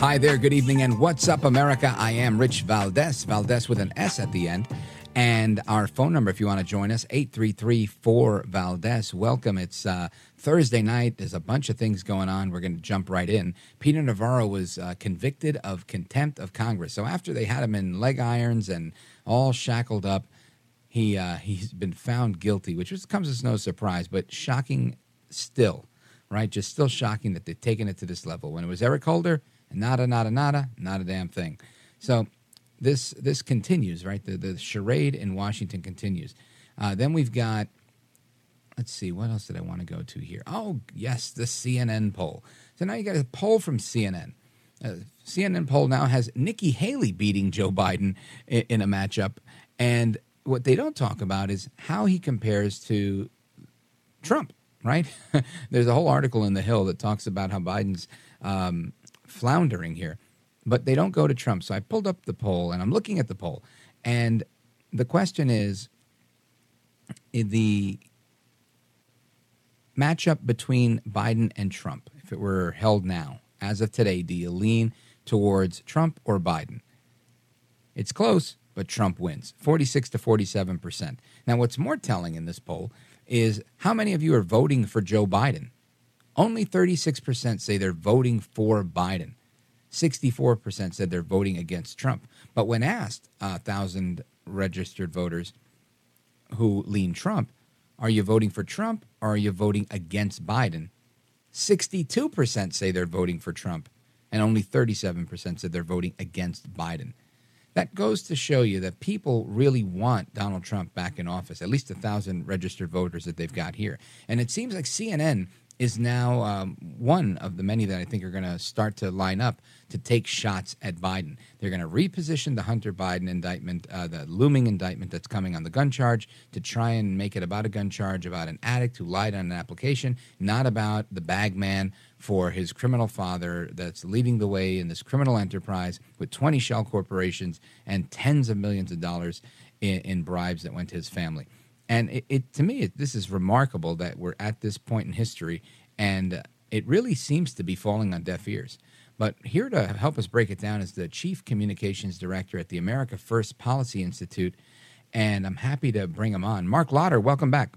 Hi there, good evening, and what's up, America? I am Rich Valdez, Valdez with an S at the end. And our phone number, if you want to join us, 833 4 Valdez. Welcome. It's uh, Thursday night. There's a bunch of things going on. We're going to jump right in. Peter Navarro was uh, convicted of contempt of Congress. So after they had him in leg irons and all shackled up, he uh, he's been found guilty, which was, comes as no surprise, but shocking still, right? Just still shocking that they've taken it to this level. When it was Eric Holder, nada, nada, nada, not a damn thing. So this this continues, right? The the charade in Washington continues. Uh, then we've got. Let's see, what else did I want to go to here? Oh, yes, the CNN poll. So now you got a poll from CNN. Uh, CNN poll now has Nikki Haley beating Joe Biden in, in a matchup, and what they don't talk about is how he compares to Trump. Right? There's a whole article in the Hill that talks about how Biden's um, floundering here, but they don't go to Trump. So I pulled up the poll and I'm looking at the poll, and the question is the matchup between Biden and Trump. If it were held now, as of today, do you lean towards Trump or Biden? It's close, but Trump wins 46 to 47%. Now, what's more telling in this poll is how many of you are voting for Joe Biden? Only 36% say they're voting for Biden. 64% said they're voting against Trump. But when asked, a uh, thousand registered voters who lean Trump, are you voting for Trump or are you voting against Biden? 62% say they're voting for Trump, and only 37% said they're voting against Biden. That goes to show you that people really want Donald Trump back in office, at least a thousand registered voters that they've got here. And it seems like CNN is now um, one of the many that I think are going to start to line up to take shots at Biden. They're going to reposition the Hunter Biden indictment, uh, the looming indictment that's coming on the gun charge, to try and make it about a gun charge, about an addict who lied on an application, not about the bag man for his criminal father that's leading the way in this criminal enterprise with 20 shell corporations and tens of millions of dollars in, in bribes that went to his family. And it, it to me, it, this is remarkable that we're at this point in history, and it really seems to be falling on deaf ears. But here to help us break it down is the Chief Communications Director at the America First Policy Institute, and I'm happy to bring him on. Marc Lotter, welcome back.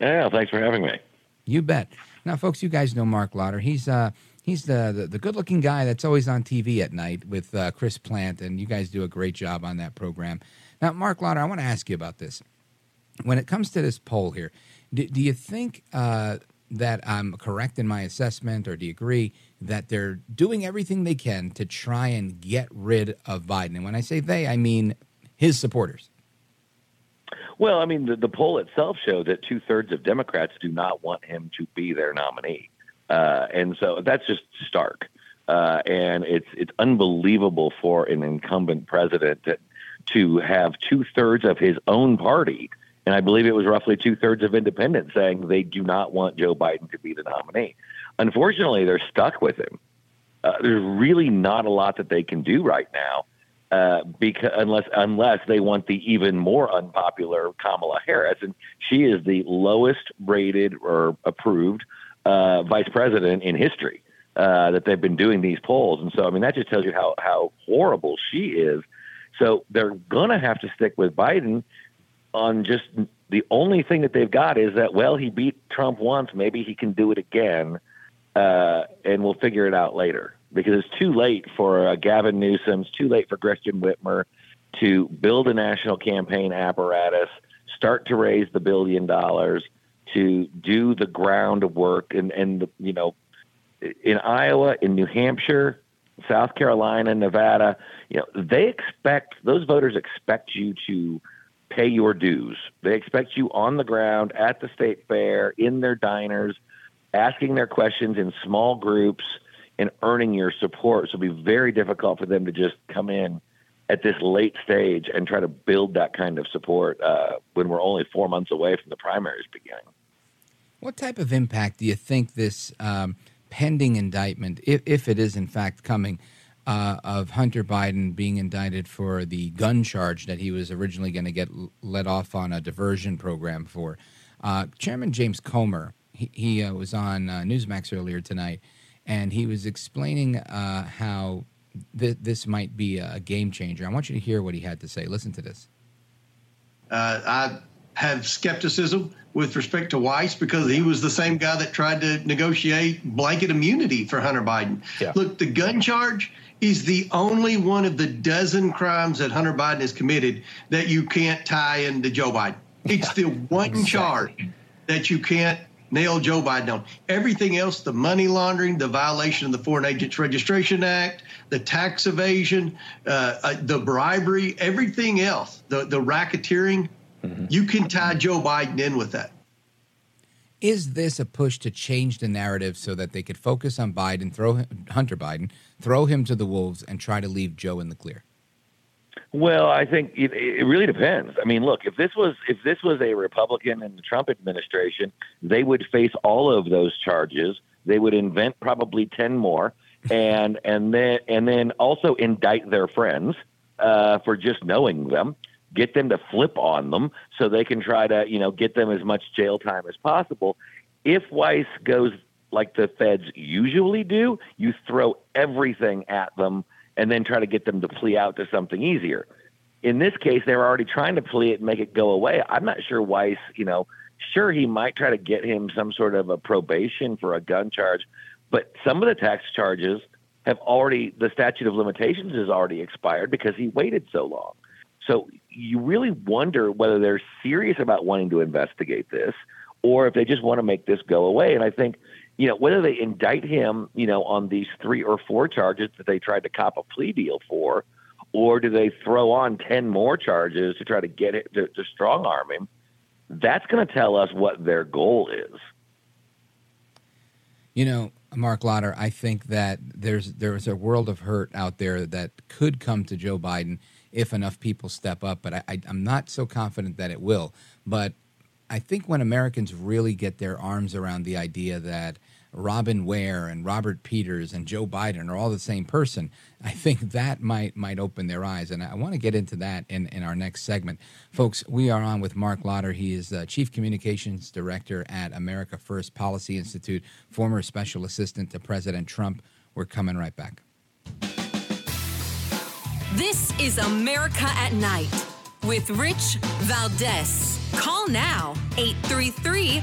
Yeah, thanks for having me. You bet. Now, folks, you guys know Marc Lotter. He's uh, he's the, the, the good looking guy that's always on TV at night with uh, Chris Plante, and you guys do a great job on that program. Now, Marc Lotter, I want to ask you about this when it comes to this poll here, do, do you think uh, that I'm correct in my assessment, or do you agree that they're doing everything they can to try and get rid of Biden? And when I say they, I mean his supporters. Well, I mean, the, the poll itself showed that two thirds of Democrats do not want him to be their nominee. Uh, and so that's just stark. Uh, and it's it's unbelievable for an incumbent president to, to have two thirds of his own party, and I believe it was roughly two thirds of independents saying they do not want Joe Biden to be the nominee. Unfortunately, they're stuck with him. Uh, there's really not a lot that they can do right now, uh, because unless unless they want the even more unpopular Kamala Harris, and she is the lowest rated or approved uh, vice president in history uh, that they've been doing these polls. And so, I mean, that just tells you how, how horrible she is. So they're to have to stick with Biden on just the only thing that they've got is that, well, he beat Trump once. Maybe he can do it again. Uh, and we'll figure it out later because it's too late for uh, Gavin Newsom. It's too late for Gretchen Whitmer to build a national campaign apparatus, start to raise the billion dollars, to do the groundwork and and you know in Iowa, in New Hampshire, South Carolina, Nevada, you know, they expect those voters expect you to pay your dues. They expect you on the ground at the state fair, in their diners, asking their questions in small groups and earning your support. So it'll be very difficult for them to just come in at this late stage and try to build that kind of support uh, when we're only four months away from the primaries beginning. What type of impact do you think this um, pending indictment, if, if it is in fact coming, uh, of Hunter Biden being indicted for the gun charge that he was originally going to get let off on a diversion program for. Uh, Chairman James Comer, he, he uh, was on uh, Newsmax earlier tonight, and he was explaining uh, how th- this might be a game changer. I want you to hear what he had to say. Listen to this. Uh, I have skepticism with respect to Weiss because he was the same guy that tried to negotiate blanket immunity for Hunter Biden. Yeah. Look, the gun charge is the only one of the dozen crimes that Hunter Biden has committed that you can't tie into Joe Biden. It's the one exactly. charge that you can't nail Joe Biden on. Everything else, the money laundering, the violation of the Foreign Agents Registration Act, the tax evasion, uh, uh, the bribery, everything else, the, the racketeering, Mm-hmm. You can tie Joe Biden in with that. Is this a push to change the narrative so that they could focus on Biden, throw Hunter Biden, throw him to the wolves, and try to leave Joe in the clear? Well, I think it, it really depends. I mean, look, if this was if this was a Republican in the Trump administration, they would face all of those charges. They would invent probably ten more, and and then and then also indict their friends uh, for just knowing them get them to flip on them so they can try to, you know, get them as much jail time as possible. If Weiss goes like the feds usually do, you throw everything at them and then try to get them to plea out to something easier. In this case, they're already trying to plea it and make it go away. I'm not sure Weiss, you know, sure he might try to get him some sort of a probation for a gun charge, but some of the tax charges have already the statute of limitations has already expired because he waited so long. So you really wonder whether they're serious about wanting to investigate this or if they just want to make this go away. And I think, you know, whether they indict him, you know, on these three or four charges that they tried to cop a plea deal for, or do they throw on 10 more charges to try to get it to, to strong arm him? That's going to tell us what their goal is. You know, Marc Lotter, I think that there's there's a world of hurt out there that could come to Joe Biden if enough people step up. But I, I, I'm not so confident that it will. But I think when Americans really get their arms around the idea that Robin Ware and Robert Peters and Joe Biden are all the same person, I think that might might open their eyes. And I want to get into that in, in our next segment. Folks, we are on with Marc Lotter. He is the Chief Communications Director at America First Policy Institute, former special assistant to President Trump. We're coming right back. This is America at Night with Rich Valdez. Call now 833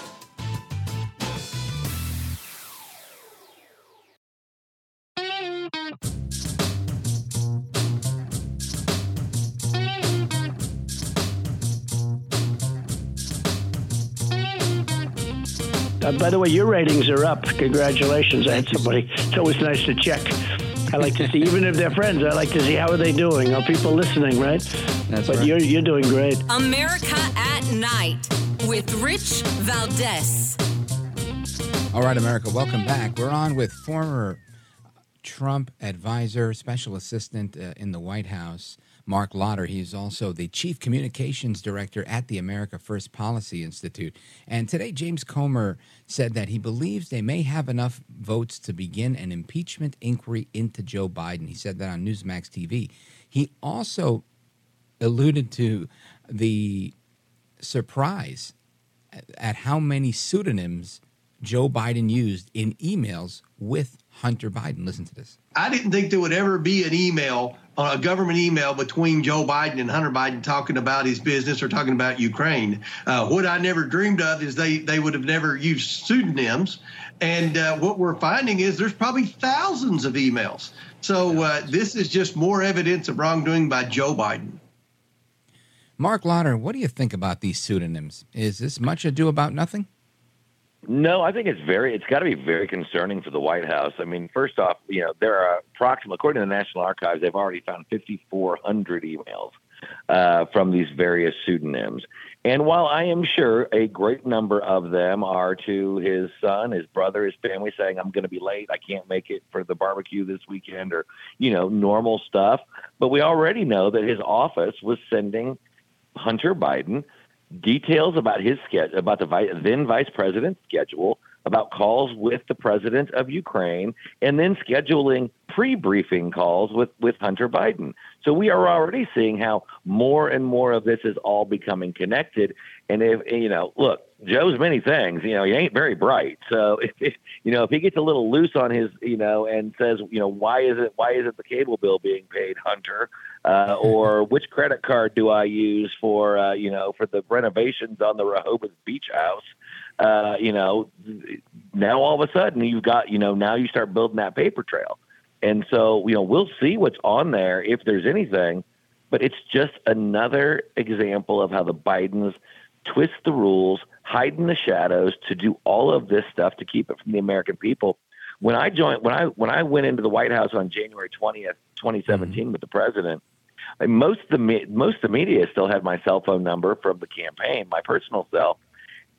Uh, by the way, your ratings are up. Congratulations. I had somebody. It's always nice to check. I like to see, even if they're friends, I like to see how are they doing. Are people listening, right? That's but right. you're you're doing great. America at Night with Rich Valdez. All right, America, welcome back. We're on with former Trump advisor, special assistant uh, in the White House, Marc Lotter. He's also the chief communications director at the America First Policy Institute. And today, James Comer said that he believes they may have enough votes to begin an impeachment inquiry into Joe Biden. He said that on Newsmax TV. He also alluded to the surprise at how many pseudonyms Joe Biden used in emails with Hunter Biden. Listen to this. I didn't think there would ever be an email, a government email between Joe Biden and Hunter Biden talking about his business or talking about Ukraine. Uh, what I never dreamed of is they, they would have never used pseudonyms. And uh, what we're finding is there's probably thousands of emails. So uh, this is just more evidence of wrongdoing by Joe Biden. Marc Lotter, what do you think about these pseudonyms? Is this much ado about nothing? No, I think it's very. It's got to be very concerning for the White House. I mean, first off, you know there are approximately, according to the National Archives, they've already found 5,400 emails uh, from these various pseudonyms. And while I am sure a great number of them are to his son, his brother, his family, saying, "I'm going to be late. I can't make it for the barbecue this weekend," or you know, normal stuff. But we already know that his office was sending Hunter Biden details about his schedule, about the then vice president's schedule, about calls with the president of Ukraine, and then scheduling pre-briefing calls with with Hunter Biden. So we are already seeing how more and more of this is all becoming connected. And if you know, look, Joe's many things. You know, he ain't very bright. So if, if you know if he gets a little loose on his, you know, and says, you know, why is it why isn't the cable bill being paid, Hunter? Uh, or which credit card do I use for uh, you know for the renovations on the Rehoboth Beach House? Uh, you know, now all of a sudden you've got you know now you start building that paper trail, and so you know we'll see what's on there if there's anything, but it's just another example of how the Bidens twist the rules, hide in the shadows to do all of this stuff to keep it from the American people. When I joined, when I when I went into the White House on January twentieth, twenty seventeen, mm-hmm. with the president, I most of the me- most of the media still had my cell phone number from the campaign, my personal cell,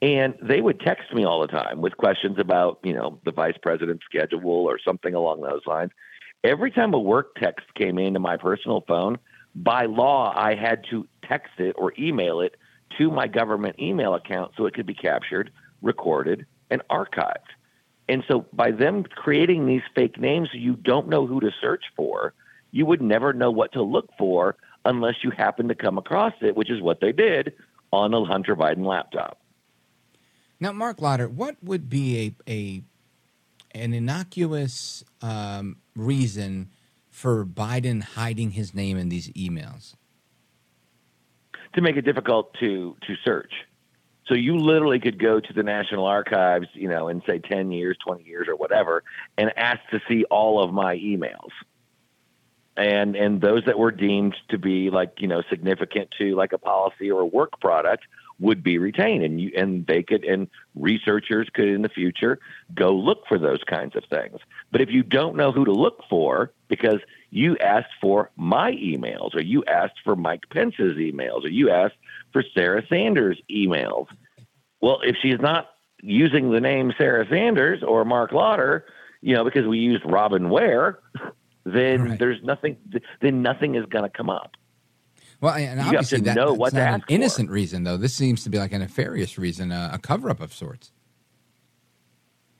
and they would text me all the time with questions about you know the vice president's schedule or something along those lines. Every time a work text came into my personal phone, by law, I had to text it or email it to my government email account so it could be captured, recorded, and archived. And so by them creating these fake names, you don't know who to search for. You would never know what to look for unless you happen to come across it, which is what they did on a Hunter Biden laptop. Now, Marc Lotter, what would be a, a an innocuous um, reason for Biden hiding his name in these emails? To make it difficult to to search. So you literally could go to the National Archives, you know, in say 10 years, 20 years or whatever and ask to see all of my emails. And and those that were deemed to be like, you know, significant to like a policy or a work product would be retained and you and they could and researchers could in the future go look for those kinds of things. But if you don't know who to look for because you asked for my emails or you asked for Mike Pence's emails or you asked for Sarah Sanders' emails. Well, if she's not using the name Sarah Sanders or Marc Lotter, you know, because we used Robin Ware, then right. there's nothing. Then nothing is going to come up. Well, and you obviously have to that, know that's what to not an ask for. innocent reason, though. This seems to be like a nefarious reason, uh, a cover-up of sorts.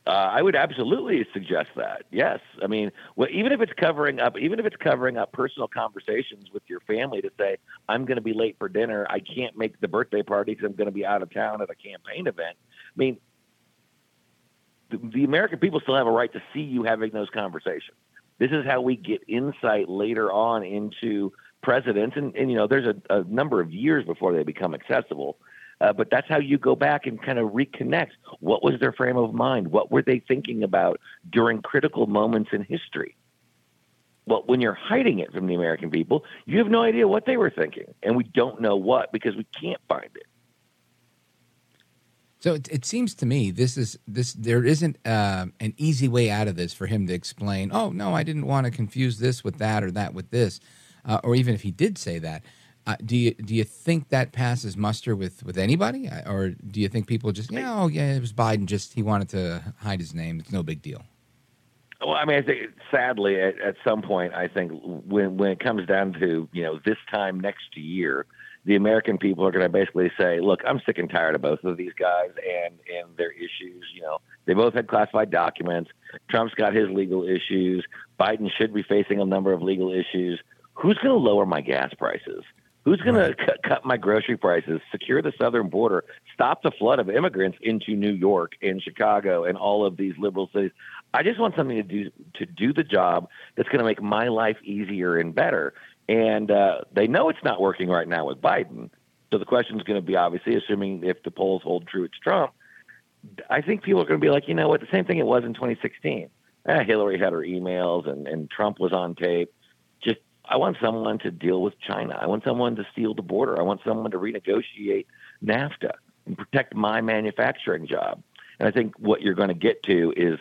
Uh, I would absolutely suggest that. Yes, I mean, well, even if it's covering up, even if it's covering up personal conversations with your family to say, "I'm going to be late for dinner. I can't make the birthday party because I'm going to be out of town at a campaign event." I mean, the, the American people still have a right to see you having those conversations. This is how we get insight later on into presidents, and, and you know, there's a, a number of years before they become accessible. Uh, but that's how you go back and kind of reconnect. What was their frame of mind? What were they thinking about during critical moments in history? Well, when you're hiding it from the American people, you have no idea what they were thinking. And we don't know what because we can't find it. So it, it seems to me this is this there isn't uh, an easy way out of this for him to explain. Oh no, I didn't want to confuse this with that or that with this, uh, or even if he did say that. Uh, do you do you think that passes muster with with anybody, or do you think people just yeah oh yeah it was Biden just he wanted to hide his name it's no big deal. Well, I mean, I think sadly, at, at some point, I think when when it comes down to you know this time next year, the American people are going to basically say, "Look, I'm sick and tired of both of these guys and and their issues. You know, they both had classified documents. Trump's got his legal issues. Biden should be facing a number of legal issues. Who's going to lower my gas prices? Who's going to cut, cut my grocery prices, secure the southern border, stop the flood of immigrants into New York and Chicago and all of these liberal cities? I just want something to do to do the job that's going to make my life easier and better. And uh, they know it's not working right now with Biden. So the question is going to be obviously, assuming if the polls hold true, it's Trump. I think people are going to be like, you know what, the same thing it was in 2016. Eh, Hillary had her emails and, and Trump was on tape. Just, I want someone to deal with China. I want someone to seal the border. I want someone to renegotiate NAFTA and protect my manufacturing job. And I think what you're going to get to is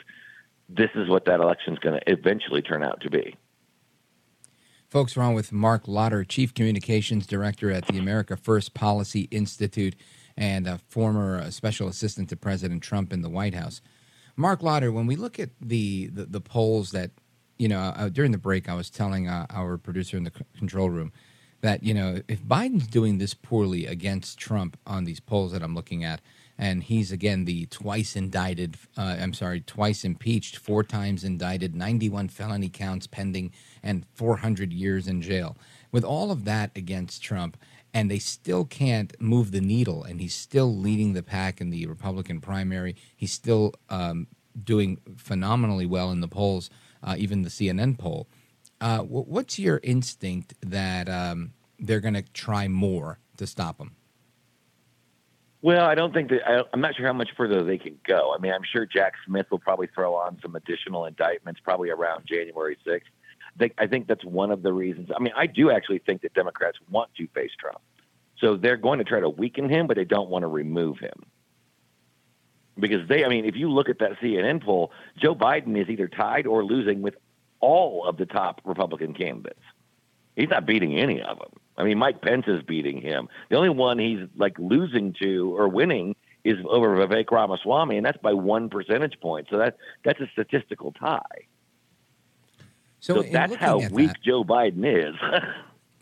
this is what that election is going to eventually turn out to be. Folks, we're on with Marc Lotter, Chief Communications Director at the America First Policy Institute and a former uh, special assistant to President Trump in the White House. Marc Lotter, when we look at the, the, the polls that, you know, uh, during the break, I was telling uh, our producer in the c- control room that, you know, if Biden's doing this poorly against Trump on these polls that I'm looking at, and he's again the twice indicted, uh, I'm sorry, twice impeached, four times indicted, 91 felony counts pending, and 400 years in jail. With all of that against Trump, and they still can't move the needle, and he's still leading the pack in the Republican primary. He's still um, doing phenomenally well in the polls, uh, even the CNN poll. Uh, wh- what's your instinct that um, they're going to try more to stop him? Well, I don't think that I, I'm not sure how much further they can go. I mean, I'm sure Jack Smith will probably throw on some additional indictments probably around January 6th. I think, I think that's one of the reasons. I mean, I do actually think that Democrats want to face Trump. So they're going to try to weaken him, but they don't want to remove him. Because they, I mean, if you look at that CNN poll, Joe Biden is either tied or losing with all of the top Republican candidates. He's not beating any of them. I mean, Mike Pence is beating him. The only one he's like losing to or winning is over Vivek Ramaswamy, and that's by one percentage point. So that that's a statistical tie. So, So, that's how weak that- Joe Biden is.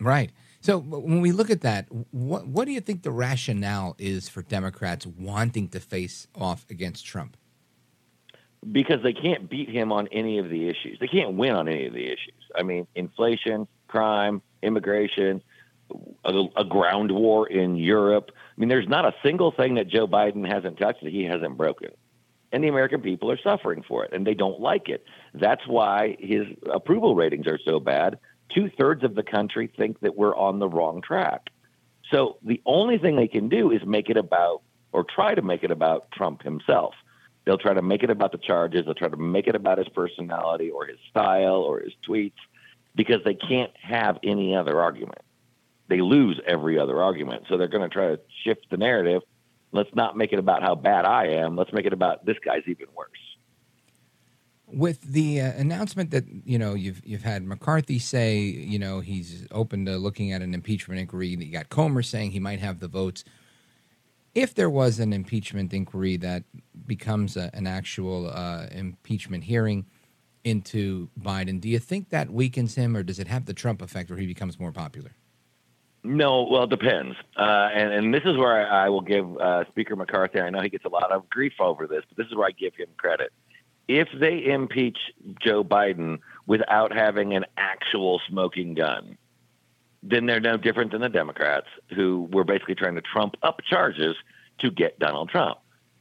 Right. So when we look at that, what what do you think the rationale is for Democrats wanting to face off against Trump? because they can't beat him on any of the issues. They can't win on any of the issues. I mean, inflation, crime, immigration, a, a ground war in Europe. I mean, there's not a single thing that Joe Biden hasn't touched that he hasn't broken. And the American people are suffering for it, and they don't like it. That's why his approval ratings are so bad. Two thirds of the country think that we're on the wrong track. So the only thing they can do is make it about, or try to make it about Trump himself. They'll try to make it about the charges. They'll try to make it about his personality or his style or his tweets because they can't have any other argument. They lose every other argument. So they're going to try to shift the narrative. Let's not make it about how bad I am. Let's make it about this guy's even worse. With the uh, announcement that you know you've you've had McCarthy say you know he's open to looking at an impeachment inquiry. You got Comer saying he might have the votes. If there was an impeachment inquiry that becomes a, an actual uh, impeachment hearing into Biden, do you think that weakens him, or does it have the Trump effect where he becomes more popular? No, well, it depends. Uh, and, and this is where I, I will give uh, Speaker McCarthy, I know he gets a lot of grief over this, but this is where I give him credit. If they impeach Joe Biden without having an actual smoking gun, then they're no different than the Democrats who were basically trying to trump up charges to get Donald Trump.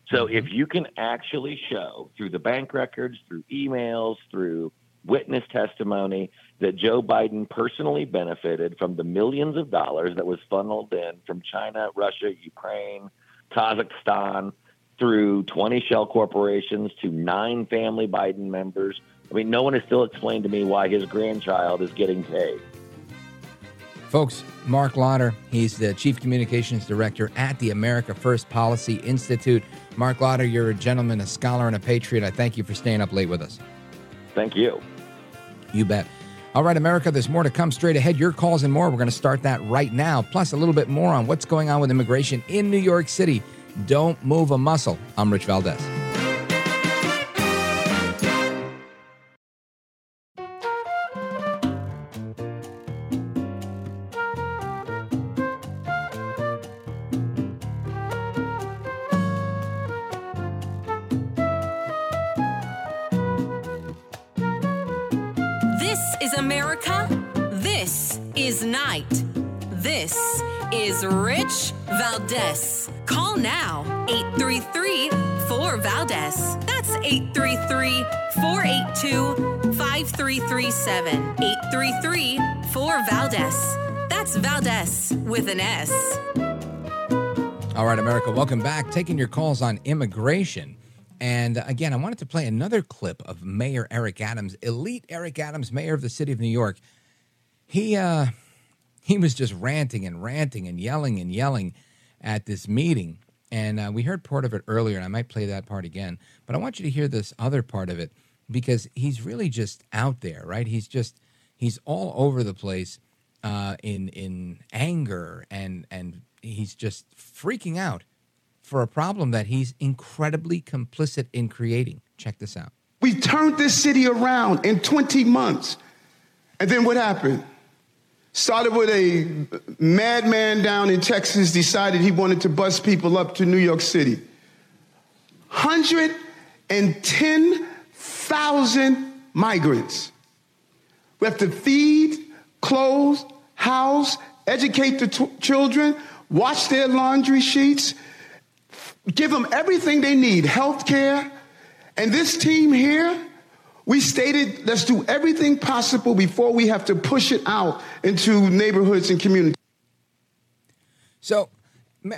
So mm-hmm. if you can actually show through the bank records, through emails, through witness testimony that Joe Biden personally benefited from the millions of dollars that was funneled in from China, Russia, Ukraine, Kazakhstan, through 20 shell corporations to nine family Biden members. I mean, no one has still explained to me why his grandchild is getting paid. Folks, Marc Lotter, he's the Chief Communications Director at the America First Policy Institute. Marc Lotter, you're a gentleman, a scholar, and a patriot. I thank you for staying up late with us. Thank you. You bet. All right, America, there's more to come straight ahead. Your calls and more. We're going to start that right now, plus a little bit more on what's going on with immigration in New York City. Don't move a muscle. I'm Rich Valdez. Valdez. Call now 833 4 Valdez. That's 833 482 5337. 833 4 Valdez. That's Valdez with an S. All right, America, welcome back. Taking your calls on immigration. And again, I wanted to play another clip of Mayor Eric Adams, elite Eric Adams, mayor of the city of New York. He uh, he was just ranting and ranting and yelling and yelling at this meeting. And uh, we heard part of it earlier, and I might play that part again. But I want you to hear this other part of it because he's really just out there, right? He's just he's all over the place uh, in in anger and and he's just freaking out for a problem that he's incredibly complicit in creating. Check this out. We turned this city around in 20 months. And then what happened? Started with a madman down in Texas, decided he wanted to bus people up to New York City. 110,000 migrants. We have to feed, clothe, house, educate the t- children, wash their laundry sheets, give them everything they need health care. And this team here, we stated let's do everything possible before we have to push it out into neighborhoods and communities. So,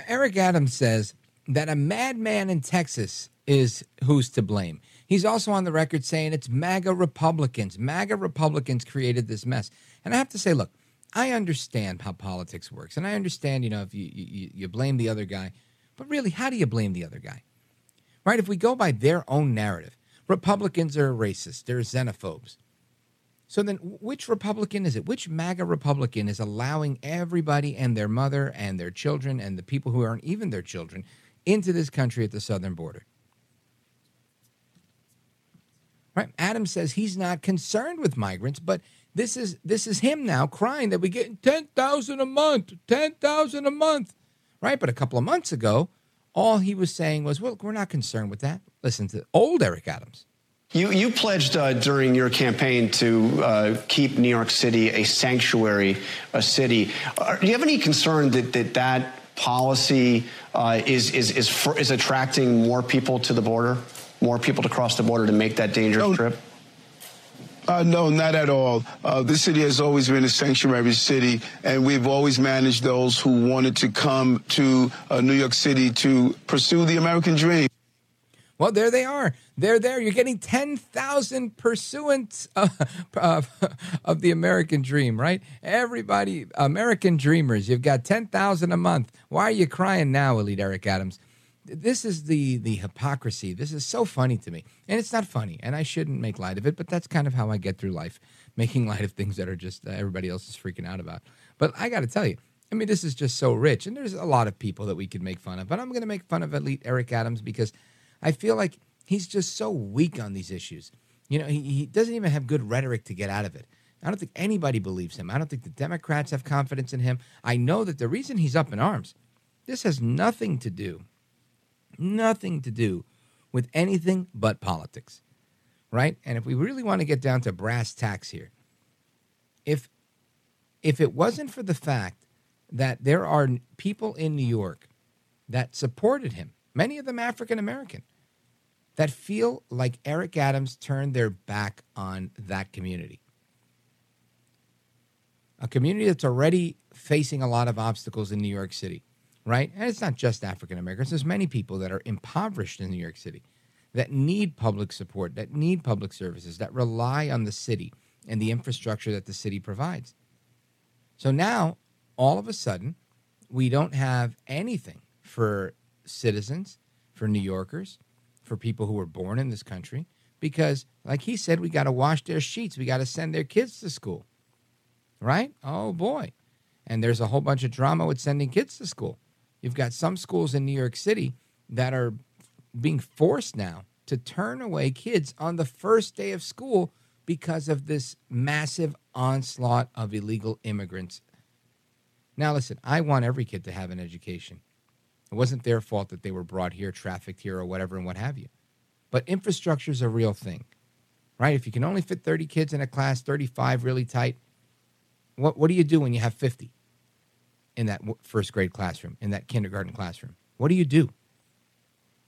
Eric Adams says that a madman in Texas is who's to blame. He's also on the record saying it's MAGA Republicans. MAGA Republicans created this mess. And I have to say, look, I understand how politics works. And I understand, you know, if you, you, you blame the other guy. But really, how do you blame the other guy? Right? If we go by their own narrative, Republicans are racist, they're xenophobes. So then, which Republican is it? Which MAGA Republican is allowing everybody and their mother and their children and the people who aren't even their children into this country at the southern border? Right? Adam says he's not concerned with migrants, but this is this is him now crying that we get ten thousand a month, ten thousand a month, right? But a couple of months ago, all he was saying was, "Well, we're not concerned with that." Listen to old Eric Adams. You, you pledged uh, during your campaign to uh, keep New York City a sanctuary, a city. Uh, do you have any concern that that, that policy uh, is, is, is, for, is attracting more people to the border, more people to cross the border to make that dangerous No. trip? Uh, no, not at all. Uh, this city has always been a sanctuary city, and we've always managed those who wanted to come to uh, New York City to pursue the American dream. Well, there they are. They're there. You're getting 10,000 pursuants of, of, of the American dream, right? Everybody, American dreamers, you've got 10,000 a month. Why are you crying now, Elite Eric Adams? This is the, the hypocrisy. This is so funny to me. And it's not funny, and I shouldn't make light of it, but that's kind of how I get through life, making light of things that are just uh, everybody else is freaking out about. But I got to tell you, I mean, this is just so rich, and there's a lot of people that we could make fun of, but I'm going to make fun of Elite Eric Adams because I feel like he's just so weak on these issues. You know, he, he doesn't even have good rhetoric to get out of it. I don't think anybody believes him. I don't think the Democrats have confidence in him. I know that the reason he's up in arms, this has nothing to do, nothing to do with anything but politics, right? And if we really want to get down to brass tacks here, if if it wasn't for the fact that there are people in New York that supported him, many of them African American, that feel like Eric Adams turned their back on that community. A community that's already facing a lot of obstacles in New York City, right? And it's not just African Americans, there's many people that are impoverished in New York City that need public support, that need public services, that rely on the city and the infrastructure that the city provides. So now all of a sudden, we don't have anything for citizens, for New Yorkers, for people who were born in this country, because, like he said, we got to wash their sheets. We got to send their kids to school. Right? Oh, boy. And there's a whole bunch of drama with sending kids to school. You've got some schools in New York City that are being forced now to turn away kids on the first day of school because of this massive onslaught of illegal immigrants. Now, listen, I want every kid to have an education. It wasn't their fault that they were brought here, trafficked here, or whatever, and what have you. But infrastructure is a real thing, right? If you can only fit 30 kids in a class, 35 really tight, what, what do you do when you have 50 in that first grade classroom, in that kindergarten classroom? What do you do?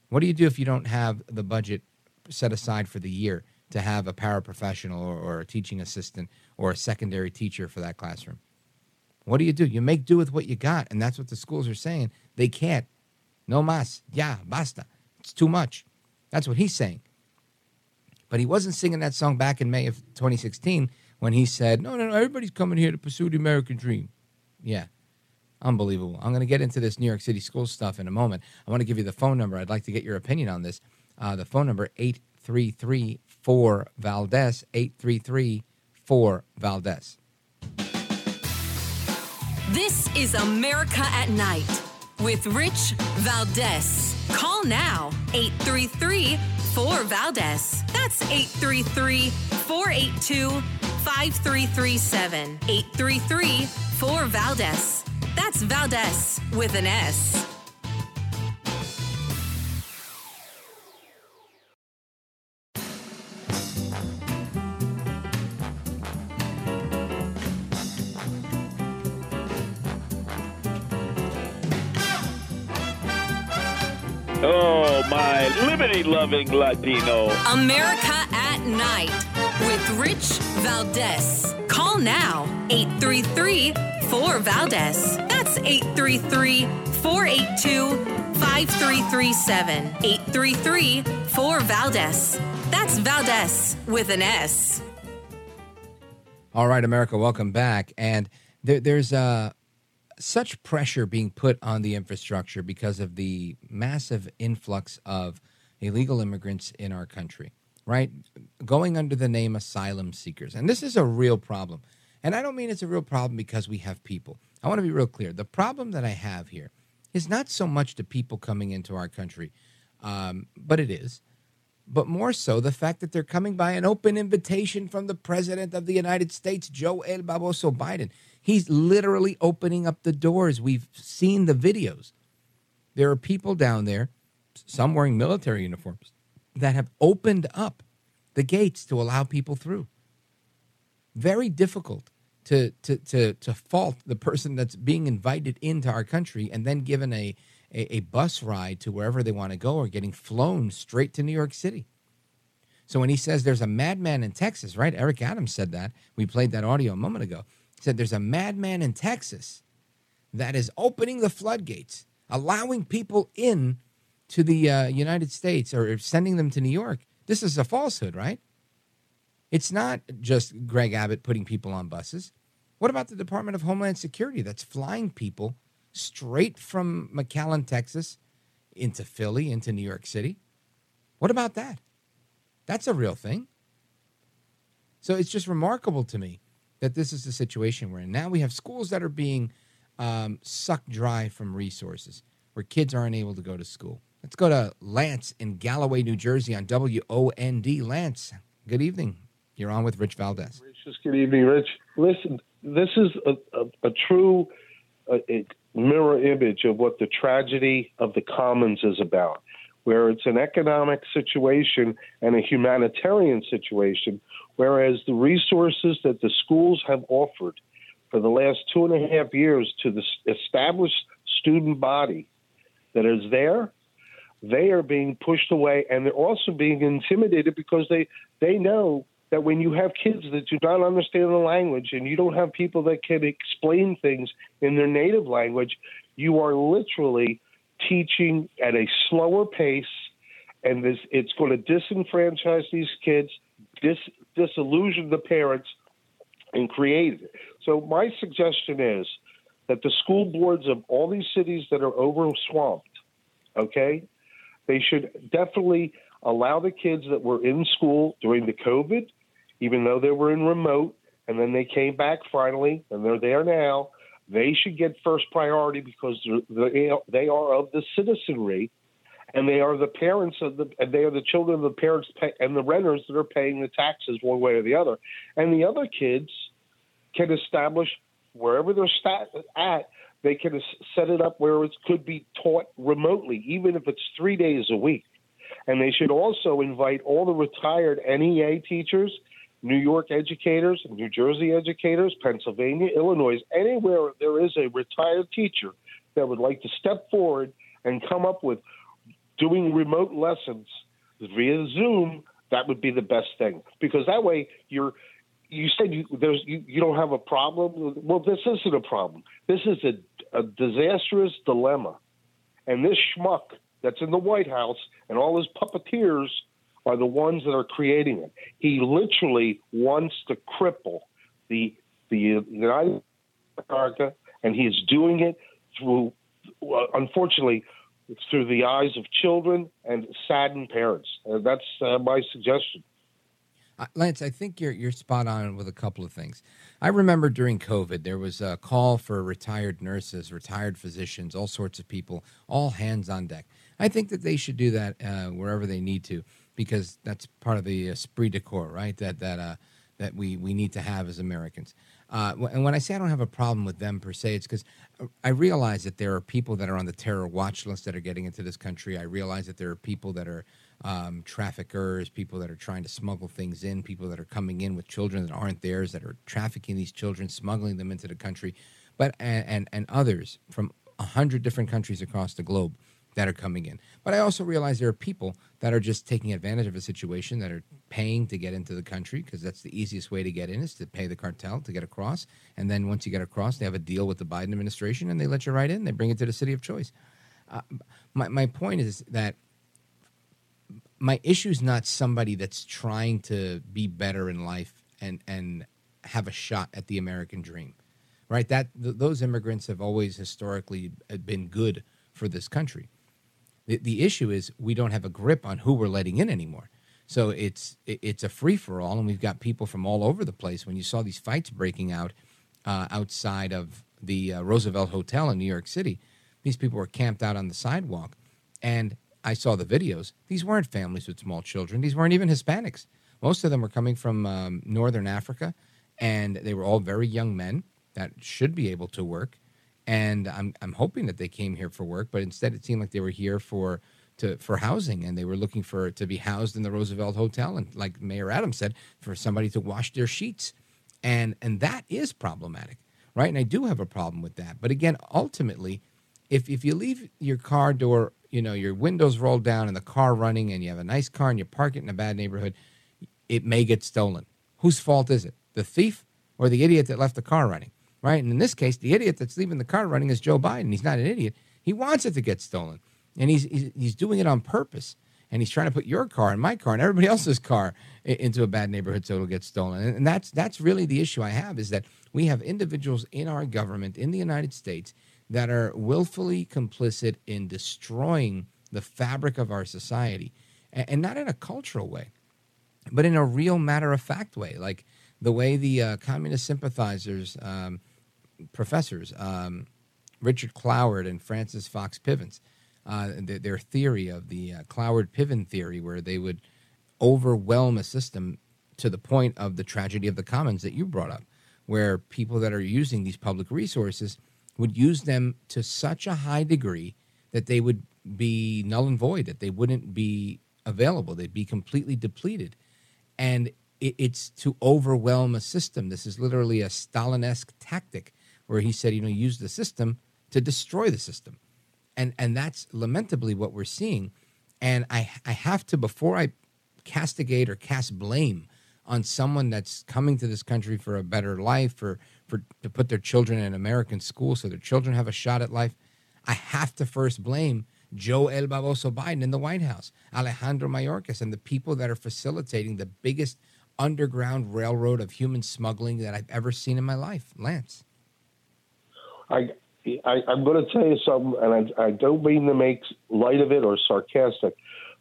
What do you do if you don't have the budget set aside for the year to have a paraprofessional or, or a teaching assistant or a secondary teacher for that classroom? What do you do? You make do with what you got, and that's what the schools are saying. They can't. No mas. Ya, basta. It's too much. That's what he's saying. But he wasn't singing that song back in May of 2016 when he said, no, no, no, everybody's coming here to pursue the American dream. Yeah, unbelievable. I'm going to get into this New York City school stuff in a moment. I want to give you the phone number. I'd like to get your opinion on this. Uh, the phone number, 833 4 Valdez, 833 4 Valdez. This is America at Night with Rich Valdez. Call now 833 4 Valdez. That's 833 482 5337. 833 4 Valdez. That's Valdez with an S. Oh, my liberty loving Latino. America at Night with Rich Valdez. Call now 833 4 Valdez. That's 833 482 5337. 833 4 Valdez. That's Valdez with an S. All right, America, welcome back. And there, there's uh, such pressure being put on the infrastructure because of the massive influx of illegal immigrants in our country, right? Going under the name asylum seekers. And this is a real problem. And I don't mean it's a real problem because we have people. I want to be real clear. The problem that I have here is not so much the people coming into our country, um, but it is but more so the fact that they're coming by an open invitation from the President of the United States, Joe El Baboso Biden. He's literally opening up the doors. We've seen the videos. There are people down there, some wearing military uniforms, that have opened up the gates to allow people through. Very difficult to, to, to, to fault the person that's being invited into our country and then given a, a, a bus ride to wherever they want to go or getting flown straight to New York City. So when he says there's a madman in Texas, right? Eric Adams said that. We played that audio a moment ago. He said there's a madman in Texas that is opening the floodgates, allowing people in to the uh, United States or sending them to New York. This is a falsehood, right? It's not just Greg Abbott putting people on buses. What about the Department of Homeland Security that's flying people straight from McAllen, Texas, into Philly, into New York City. What about that? That's a real thing. So it's just remarkable to me that this is the situation we're in. Now we have schools that are being um, sucked dry from resources where kids aren't able to go to school. Let's go to Lance in Galloway, New Jersey on WOND. Lance, good evening. You're on with Rich Valdez. Rich, good evening, Rich. Listen, this is a, a, a true a mirror image of what the tragedy of the commons is about, where it's an economic situation and a humanitarian situation, whereas the resources that the schools have offered for the last two and a half years to the established student body that is there, they are being pushed away and they're also being intimidated because they, they know that when you have kids that do not understand the language and you don't have people that can explain things in their native language, you are literally teaching at a slower pace, and this, it's going to disenfranchise these kids, dis, disillusion the parents, and create it. So my suggestion is that the school boards of all these cities that are over swamped, okay, they should definitely allow the kids that were in school during the COVID, even though they were in remote, and then they came back finally, and they're there now. They should get first priority because they are of the citizenry, and they are the parents of the and they are the children of the parents pay, and the renters that are paying the taxes one way or the other. And the other kids can establish wherever they're stat, at, they can set it up where it could be taught remotely, even if it's three days a week. And they should also invite all the retired NEA teachers, New York educators, New Jersey educators, Pennsylvania, Illinois, anywhere there is a retired teacher that would like to step forward and come up with doing remote lessons via Zoom, that would be the best thing because that way you're you said you there's you, you don't have a problem. Well, this isn't a problem. This is a, a disastrous dilemma, and this schmuck that's in the White House and all his puppeteers are the ones that are creating it. He literally wants to cripple the the United America, and he is doing it through, unfortunately, through the eyes of children and saddened parents. Uh, that's uh, my suggestion. Uh, Lance, I think you're you're spot on with a couple of things. I remember during COVID, there was a call for retired nurses, retired physicians, all sorts of people, all hands on deck. I think that they should do that uh, wherever they need to, because that's part of the esprit de corps, right? That that uh, that we we need to have as Americans. Uh, and when I say I don't have a problem with them per se, it's because I realize that there are people that are on the terror watch list that are getting into this country. I realize that there are people that are um, traffickers, people that are trying to smuggle things in, people that are coming in with children that aren't theirs, that are trafficking these children, smuggling them into the country, but and and, and others from a hundred different countries across the globe that are coming in. But I also realize there are people that are just taking advantage of a situation that are paying to get into the country because that's the easiest way to get in is to pay the cartel to get across. And then once you get across, they have a deal with the Biden administration and they let you right in. They bring it to the city of choice. Uh, my, my point is that my issue is not somebody that's trying to be better in life and and have a shot at the American dream, right? That th- those immigrants have always historically uh, been good for this country. The, the issue is we don't have a grip on who we're letting in anymore. So it's it's a free for all, and we've got people from all over the place. When you saw these fights breaking out uh, outside of the uh, Roosevelt Hotel in New York City, these people were camped out on the sidewalk, and I saw the videos. These weren't families with small children. These weren't even Hispanics. Most of them were coming from um, northern Africa, and they were all very young men that should be able to work. And I'm I'm hoping that they came here for work, but instead it seemed like they were here for to for housing, and they were looking for to be housed in the Roosevelt Hotel, and like Mayor Adams said, for somebody to wash their sheets, and and that is problematic, right? And I do have a problem with that. But again, ultimately, if if you leave your car door you know your windows rolled down and the car running and you have a nice car and you park it in a bad neighborhood it may get stolen whose fault is it the thief or the idiot that left the car running right? And in this case the idiot that's leaving the car running is joe biden. He's not an idiot. He wants it to get stolen. And he's he's, he's doing it on purpose. And he's trying to put your car and my car and everybody else's car into a bad neighborhood so it'll get stolen. And that's that's really the issue i have is that we have individuals in our government in the united states that are willfully complicit in destroying the fabric of our society, and, not in a cultural way, but in a real matter of fact way, like the way the uh, communist sympathizers, um, professors, um, Richard Cloward and Frances Fox Pivens, uh, their, their, theory of the uh, Cloward Piven theory, where they would overwhelm a system to the point of the tragedy of the commons that you brought up, where people that are using these public resources would use them to such a high degree that they would be null and void, that they wouldn't be available. They'd be completely depleted. And it, it's to overwhelm a system. This is literally a Stalin-esque tactic where he said, you know, use the system to destroy the system. And, and that's lamentably what we're seeing. And I, I have to, before I castigate or cast blame on someone that's coming to this country for a better life, for for to put their children in American school so their children have a shot at life, I have to first blame Joe El Baboso Biden in the White House, Alejandro Mayorkas, and the people that are facilitating the biggest underground railroad of human smuggling that I've ever seen in my life. Lance. I, I I'm going to tell you something, and I, I don't mean to make light of it or sarcastic,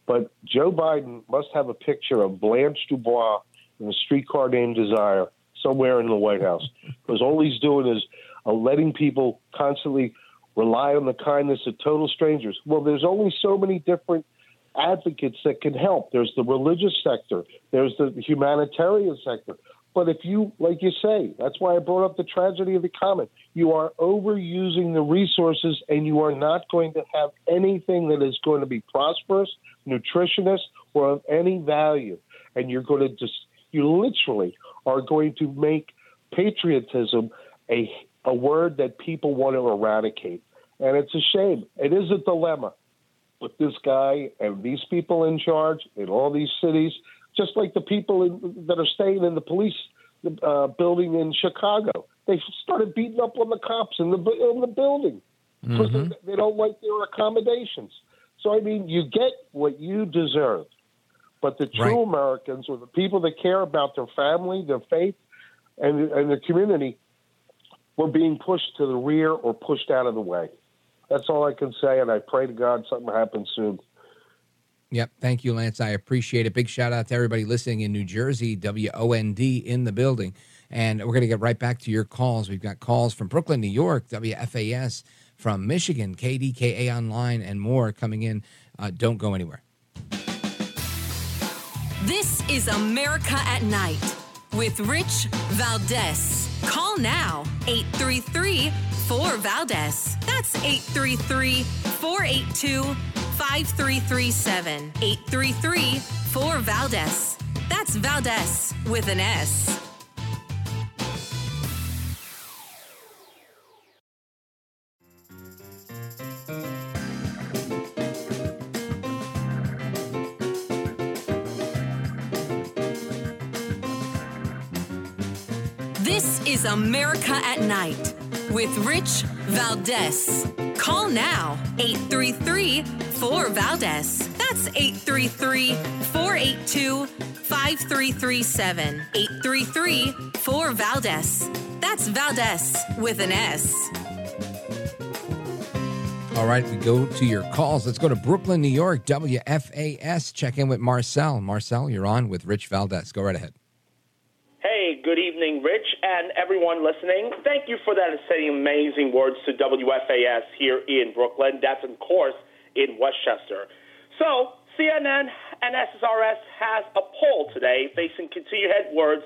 but Joe Biden must have a picture of Blanche Dubois in a streetcar named Desire somewhere in the White House because all he's doing is uh, letting people constantly rely on the kindness of total strangers. Well, there's only so many different advocates that can help. There's the religious sector, there's the humanitarian sector. But if you, like you say, that's why I brought up the tragedy of the comet. You are overusing the resources and you are not going to have anything that is going to be prosperous, nutritious, or of any value. And you're going to just, you literally are going to make patriotism a, a word that people want to eradicate. And it's a shame. It is a dilemma with this guy and these people in charge in all these cities, just like the people in, that are staying in the police uh, building in Chicago. They started beating up on the cops in the in the building because mm-hmm. they, they don't like their accommodations. So I mean, you get what you deserve. But the true right. Americans, or the people that care about their family, their faith, and and their community, were being pushed to the rear or pushed out of the way. That's all I can say, and I pray to God something happens soon. Yep. Thank you, Lance. I appreciate it. Big shout out to everybody listening in New Jersey, WOND in the building. And we're going to get right back to your calls. We've got calls from Brooklyn, New York, WFAS, from Michigan, KDKA Online, and more coming in. Uh, don't go anywhere. This is America at Night with Rich Valdez. Call now 833 4 Valdez. That's 833 482 5337. 833 4 Valdez. That's Valdez with an S. This is America at Night with Rich Valdez. Call now 833 4 Valdez. That's 833 482 5337. 833 4 Valdez. That's Valdez with an S. All right, we go to your calls. Let's go to Brooklyn, New York, WFAS. Check in with Marcel. Marcel, you're on with Rich Valdez. Go right ahead. Hey, good evening, Rich, and everyone listening. Thank you for that and saying amazing words to WFAS here in Brooklyn. That's, of course, in Westchester. So, CNN and SSRS has a poll today facing continued headwords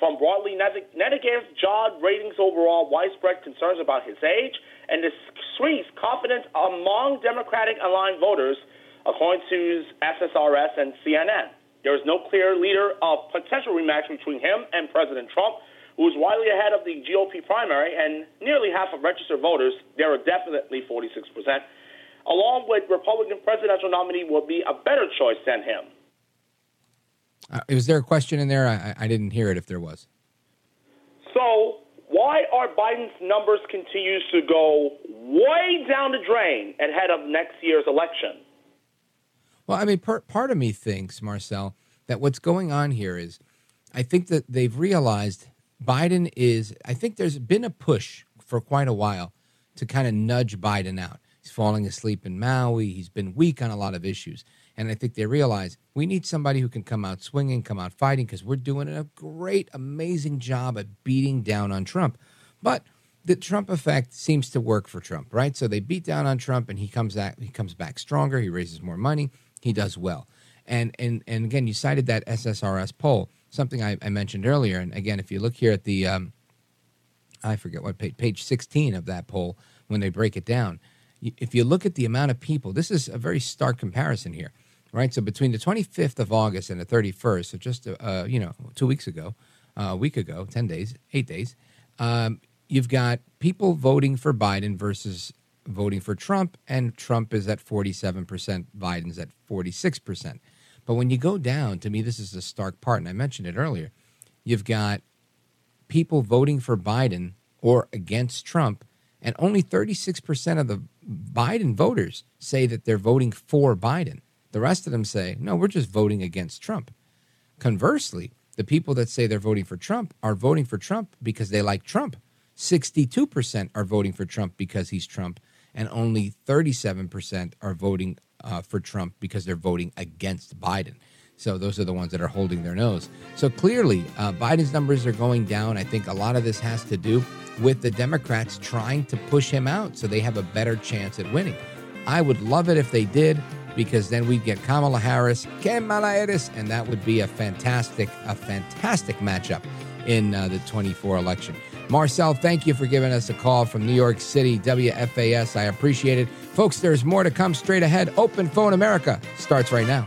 from broadly negative job ratings overall, widespread concerns about his age, and decreased confidence among Democratic aligned voters, according to SSRS and CNN. There is no clear leader of potential rematch between him and President Trump, who is widely ahead of the GOP primary, and nearly half of registered voters, there are definitely 46%, along with Republican presidential nominee will be a better choice than him. Uh, is there a question in there? I, I didn't hear it if there was. So, why are Biden's numbers continues to go way down the drain ahead of next year's election? Well, I mean, part part of me thinks, Marcel, that what's going on here is, I think that they've realized Biden is. I think there's been a push for quite a while to kind of nudge Biden out. Falling asleep in Maui. He's been weak on a lot of issues. And I think they realize we need somebody who can come out swinging, come out fighting, because we're doing a great, amazing job at beating down on Trump. But the Trump effect seems to work for Trump, right? So they beat down on Trump, and he comes back. He comes back stronger. He raises more money he does well. And and and again, you cited that SSRS poll, something I, I mentioned earlier. And again, if you look here at the, um, I forget what page, page 16 of that poll, when they break it down, if you look at the amount of people, this is a very stark comparison here, right? So between the 25th of August and the 31st, so just uh, you know two weeks ago, uh, a week ago, 10 days, eight days, um, you've got people voting for Biden versus voting for Trump, and Trump is at 47%, Biden's at 46%. But when you go down, to me, this is the stark part, and I mentioned it earlier. You've got people voting for Biden or against Trump, and only 36% of the Biden voters say that they're voting for Biden. The rest of them say, no, we're just voting against Trump. Conversely, the people that say they're voting for Trump are voting for Trump because they like Trump. 62% are voting for Trump because he's Trump, and only 37% are voting uh, for Trump because they're voting against Biden. So those are the ones that are holding their nose. So clearly, uh, Biden's numbers are going down. I think a lot of this has to do with the Democrats trying to push him out so they have a better chance at winning. I would love it if they did because then we'd get Kamala Harris, Kamala Harris, and that would be a fantastic, a fantastic matchup in uh, the 24 election. Marcel, thank you for giving us a call from New York City, WFAS. I appreciate it. Folks, there's more to come straight ahead. Open Phone America starts right now.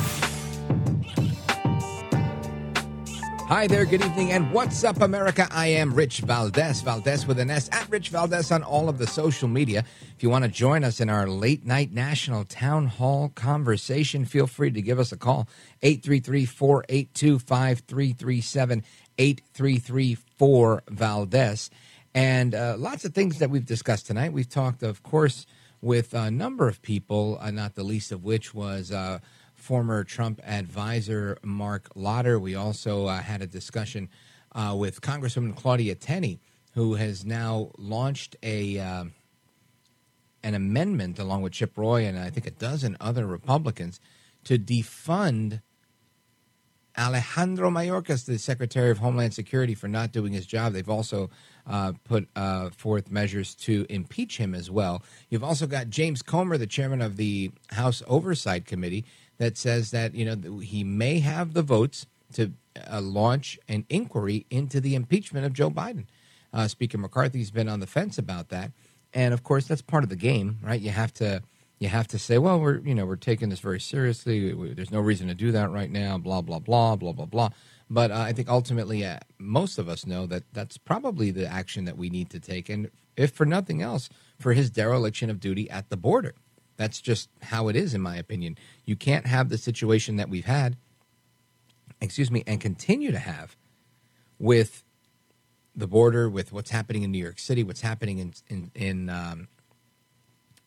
Hi there, good evening, and what's up, America? I am Rich Valdez, Valdez with an S, at Rich Valdez on all of the social media. If you want to join us in our late night national town hall conversation, feel free to give us a call, 833 482 5337, 833 Valdez. And uh, lots of things that we've discussed tonight. We've talked, of course, with a number of people, uh, not the least of which was. Uh, former Trump advisor Marc Lotter. We also uh, had a discussion uh, with Congresswoman Claudia Tenney, who has now launched a uh, an amendment along with Chip Roy and I think a dozen other Republicans to defund Alejandro Mayorkas, the Secretary of Homeland Security, for not doing his job. They've also uh, put uh, forth measures to impeach him as well. You've also got James Comer, the chairman of the House Oversight Committee, that says that you know he may have the votes to uh, launch an inquiry into the impeachment of Joe Biden. Uh, Speaker McCarthy's been on the fence about that, and of course that's part of the game, right? You have to you have to say, well, we're you know we're taking this very seriously. We, there's no reason to do that right now. Blah blah blah blah blah blah. But uh, I think ultimately, uh, most of us know that that's probably the action that we need to take, and if for nothing else, for his dereliction of duty at the border. That's just how it is, in my opinion. You can't have the situation that we've had, excuse me, and continue to have with the border, with what's happening in New York City, what's happening in in, in um,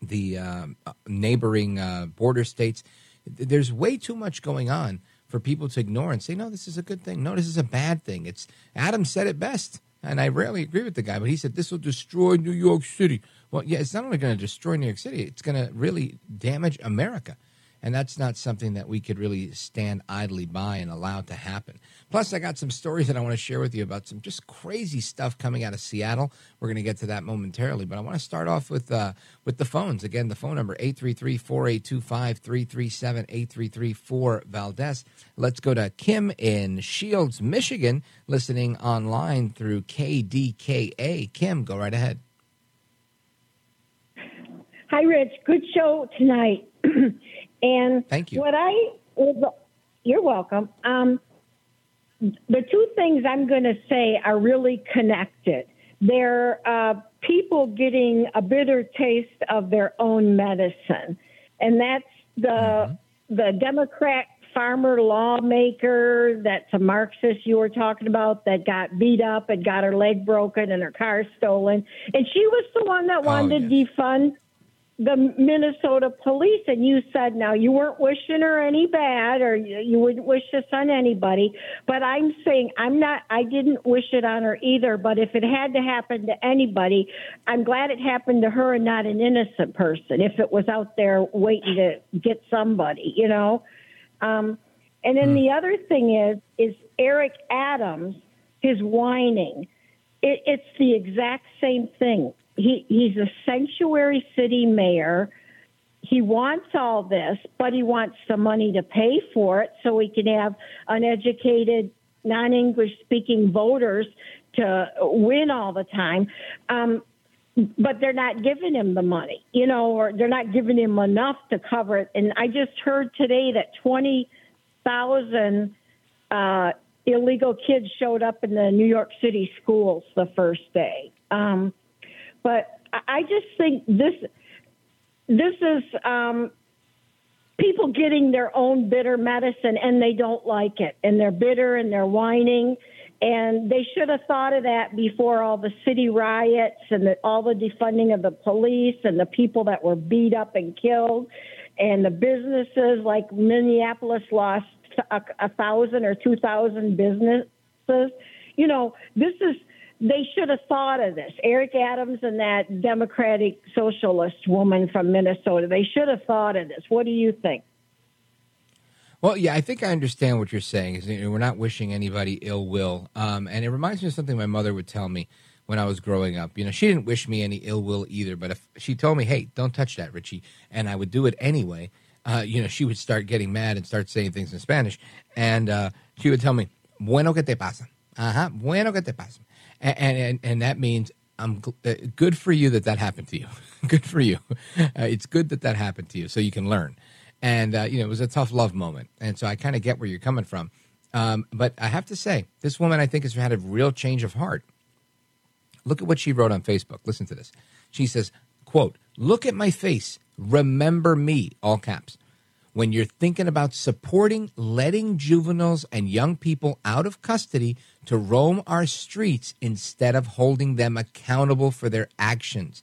the um, neighboring uh, border states. There's way too much going on for people to ignore and say, "No, this is a good thing. No, this is a bad thing." It's Adam said it best, and I rarely agree with the guy, but he said this will destroy New York City. Well, yeah, it's not only going to destroy New York City, it's going to really damage America. And that's not something that we could really stand idly by and allow to happen. Plus, I got some stories that I want to share with you about some just crazy stuff coming out of Seattle. We're going to get to that momentarily, but I want to start off with uh, with the phones. Again, the phone number 833-482-5337, 833-4 Let's go to Kim in Shields, Michigan, listening online through KDKA. Kim, go right ahead. Hi, Rich. Good show tonight. and thank you. What I you're welcome. Um, the two things I'm going to say are really connected. They're uh, people getting a bitter taste of their own medicine, and that's the mm-hmm. the Democrat farmer lawmaker that's a Marxist you were talking about that got beat up and got her leg broken and her car stolen, and she was the one that wanted oh, yes. to defund the Minnesota police, and you said now you weren't wishing her any bad, or you wouldn't wish this on anybody. But I'm saying I'm not. I didn't wish it on her either. But if it had to happen to anybody, I'm glad it happened to her and not an innocent person. If it was out there waiting to get somebody, you know. Um, and then mm. the other thing is is Eric Adams, his whining. It, it's the exact same thing he he's a sanctuary city mayor. He wants all this, but he wants the money to pay for it so he can have uneducated, non-English speaking voters to win all the time. Um, but they're not giving him the money, you know, or they're not giving him enough to cover it. And I just heard today that 20,000 uh, illegal kids showed up in the New York City schools the first day. Um, but I just think this this is um, people getting their own bitter medicine and they don't like it. And they're bitter and they're whining. And they should have thought of that before all the city riots and the, all the defunding of the police and the people that were beat up and killed. And the businesses like Minneapolis lost a, a thousand or two thousand businesses. You know, this is they should have thought of this. Eric Adams and that Democratic Socialist woman from Minnesota, they should have thought of this. What do you think? Well, yeah, I think I understand what you're saying. Is we're not wishing anybody ill will, um, and it reminds me of something my mother would tell me when I was growing up. You know, she didn't wish me any ill will either, but if she told me, "Hey, don't touch that, Richie," and I would do it anyway, uh, you know, she would start getting mad and start saying things in Spanish, and uh, she would tell me, "Bueno que te pasa," uh huh, "Bueno que te pasa," and and, and that means I'm uh, good for you that that happened to you. good for you. Uh, it's good that that happened to you, so you can learn. And uh, you know it was a tough love moment. And so i kind of get where you're coming from. Um, but i have to say this woman i think has had a real change of heart. Look at what she wrote on facebook. Listen to this. She says quote look at my face. Remember me all caps when you're thinking about supporting letting juveniles and young people out of custody to roam our streets instead of holding them accountable for their actions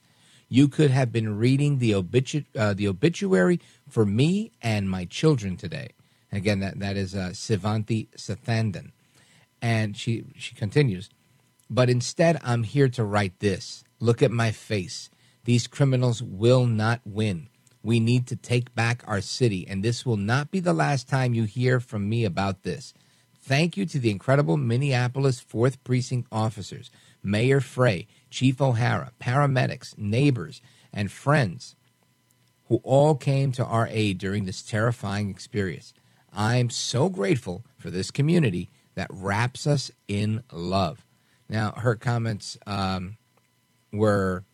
you could have been reading the, obitu- uh, the obituary for me and my children today. again, that, that is uh, Shivanthi Sathanandan. And she, she continues, but instead, I'm here to write this. Look at my face. These criminals will not win. We need to take back our city, and this will not be the last time you hear from me about this. Thank you to the incredible Minneapolis 4th Precinct officers, Mayor Frey, Chief O'Hara, paramedics, neighbors, and friends who all came to our aid during this terrifying experience. I'm so grateful for this community that wraps us in love. Now, her comments um, were,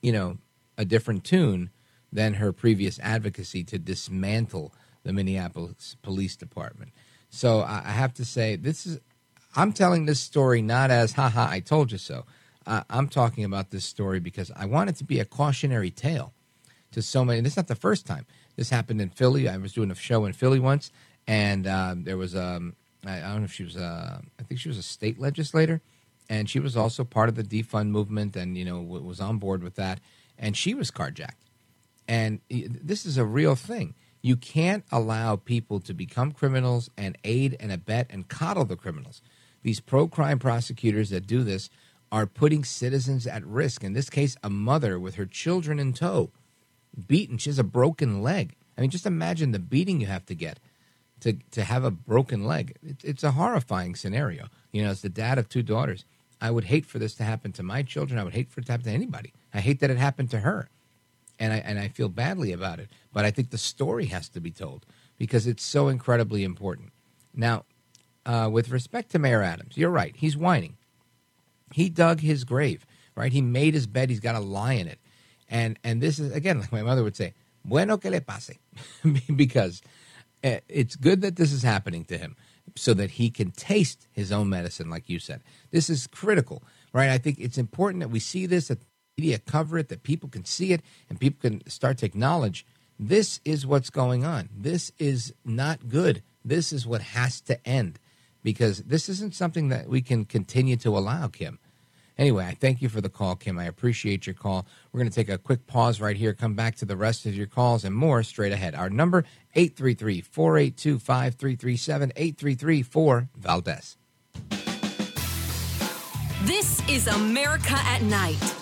you know, a different tune than her previous advocacy to dismantle the Minneapolis Police Department. So I have to say, this is, I'm telling this story not as, haha, I told you so. Uh, I'm talking about this story because I want it to be a cautionary tale to so many. This is not the first time. This happened in Philly. I was doing a show in Philly once, and um, there was um, I, don't know if she was a, I think she was a state legislator, and she was also part of the defund movement, and you know was on board with that, and she was carjacked, and this is a real thing. You can't allow people to become criminals and aid and abet and coddle the criminals. These pro crime prosecutors that do this are putting citizens at risk. In this case, a mother with her children in tow, beaten. She has a broken leg. I mean, just imagine the beating you have to get to, to have a broken leg. It, it's a horrifying scenario. You know, as the dad of two daughters, I would hate for this to happen to my children. I would hate for it to happen to anybody. I hate that it happened to her. And I, and I feel badly about it. But I think the story has to be told because it's so incredibly important. Now, uh, with respect to Mayor Adams, you're right. He's whining. He dug his grave, right? He made his bed. He's got to lie in it. And and this is again, like my mother would say, "Bueno que le pase," because eh, it's good that this is happening to him, so that he can taste his own medicine, like you said. This is critical, right? I think it's important that we see this, that media cover it, that people can see it, and people can start to acknowledge this is what's going on. This is not good. This is what has to end because this isn't something that we can continue to allow, Kim. Anyway, I thank you for the call, Kim. I appreciate your call. We're going to take a quick pause right here, come back to the rest of your calls and more straight ahead. Our number 833-482-5337 833-4 This is America at Night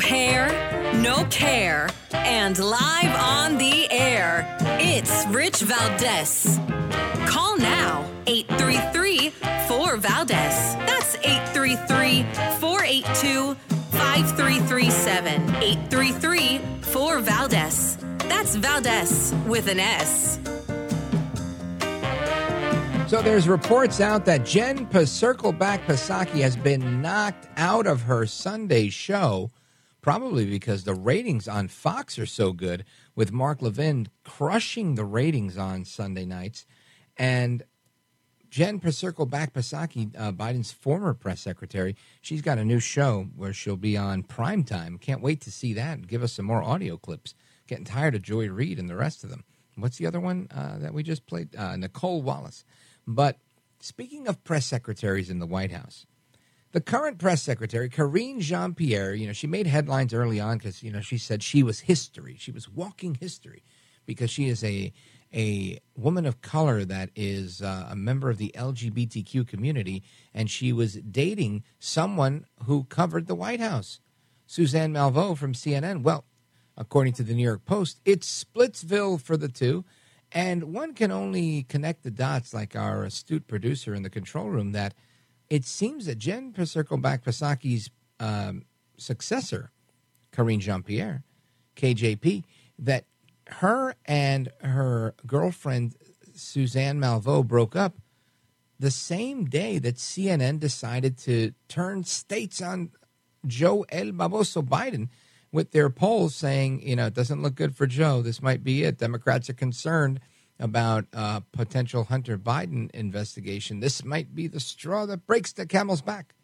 hair, no care, and live on the air. It's Rich Valdez. Call now 833 4 Valdez. That's 833 482 5337. 833 4 Valdez. That's Valdez with an S. So there's reports out that Jen Circleback Psaki has been knocked out of her Sunday show, probably because the ratings on Fox are so good, with Mark Levin crushing the ratings on Sunday nights. And Jen Circleback Psaki, uh, Biden's former press secretary, she's got a new show where she'll be on primetime. Can't wait to see that. Give us some more audio clips. Getting tired of Joy Reid and the rest of them. What's the other one uh, that we just played? Uh, Nicolle Wallace. But speaking of press secretaries in the White House, the current press secretary, Karine Jean Pierre, you know, she made headlines early on because, you know, she said she was history. She was walking history because she is a a woman of color that is uh, a member of the LGBTQ community, and she was dating someone who covered the White House, Suzanne Malveaux from CNN. Well, according to the New York Post, it's Splitsville for the two. And one can only connect the dots, like our astute producer in the control room, that it seems that Jen Circleback Psaki's um, successor, Karine Jean Pierre, KJP, that her and her girlfriend, Suzanne Malveaux, broke up the same day that CNN decided to turn states on Joe El Baboso Biden with their polls saying, you know, it doesn't look good for Joe. This might be it. Democrats are concerned about a potential Hunter Biden investigation. This might be the straw that breaks the camel's back.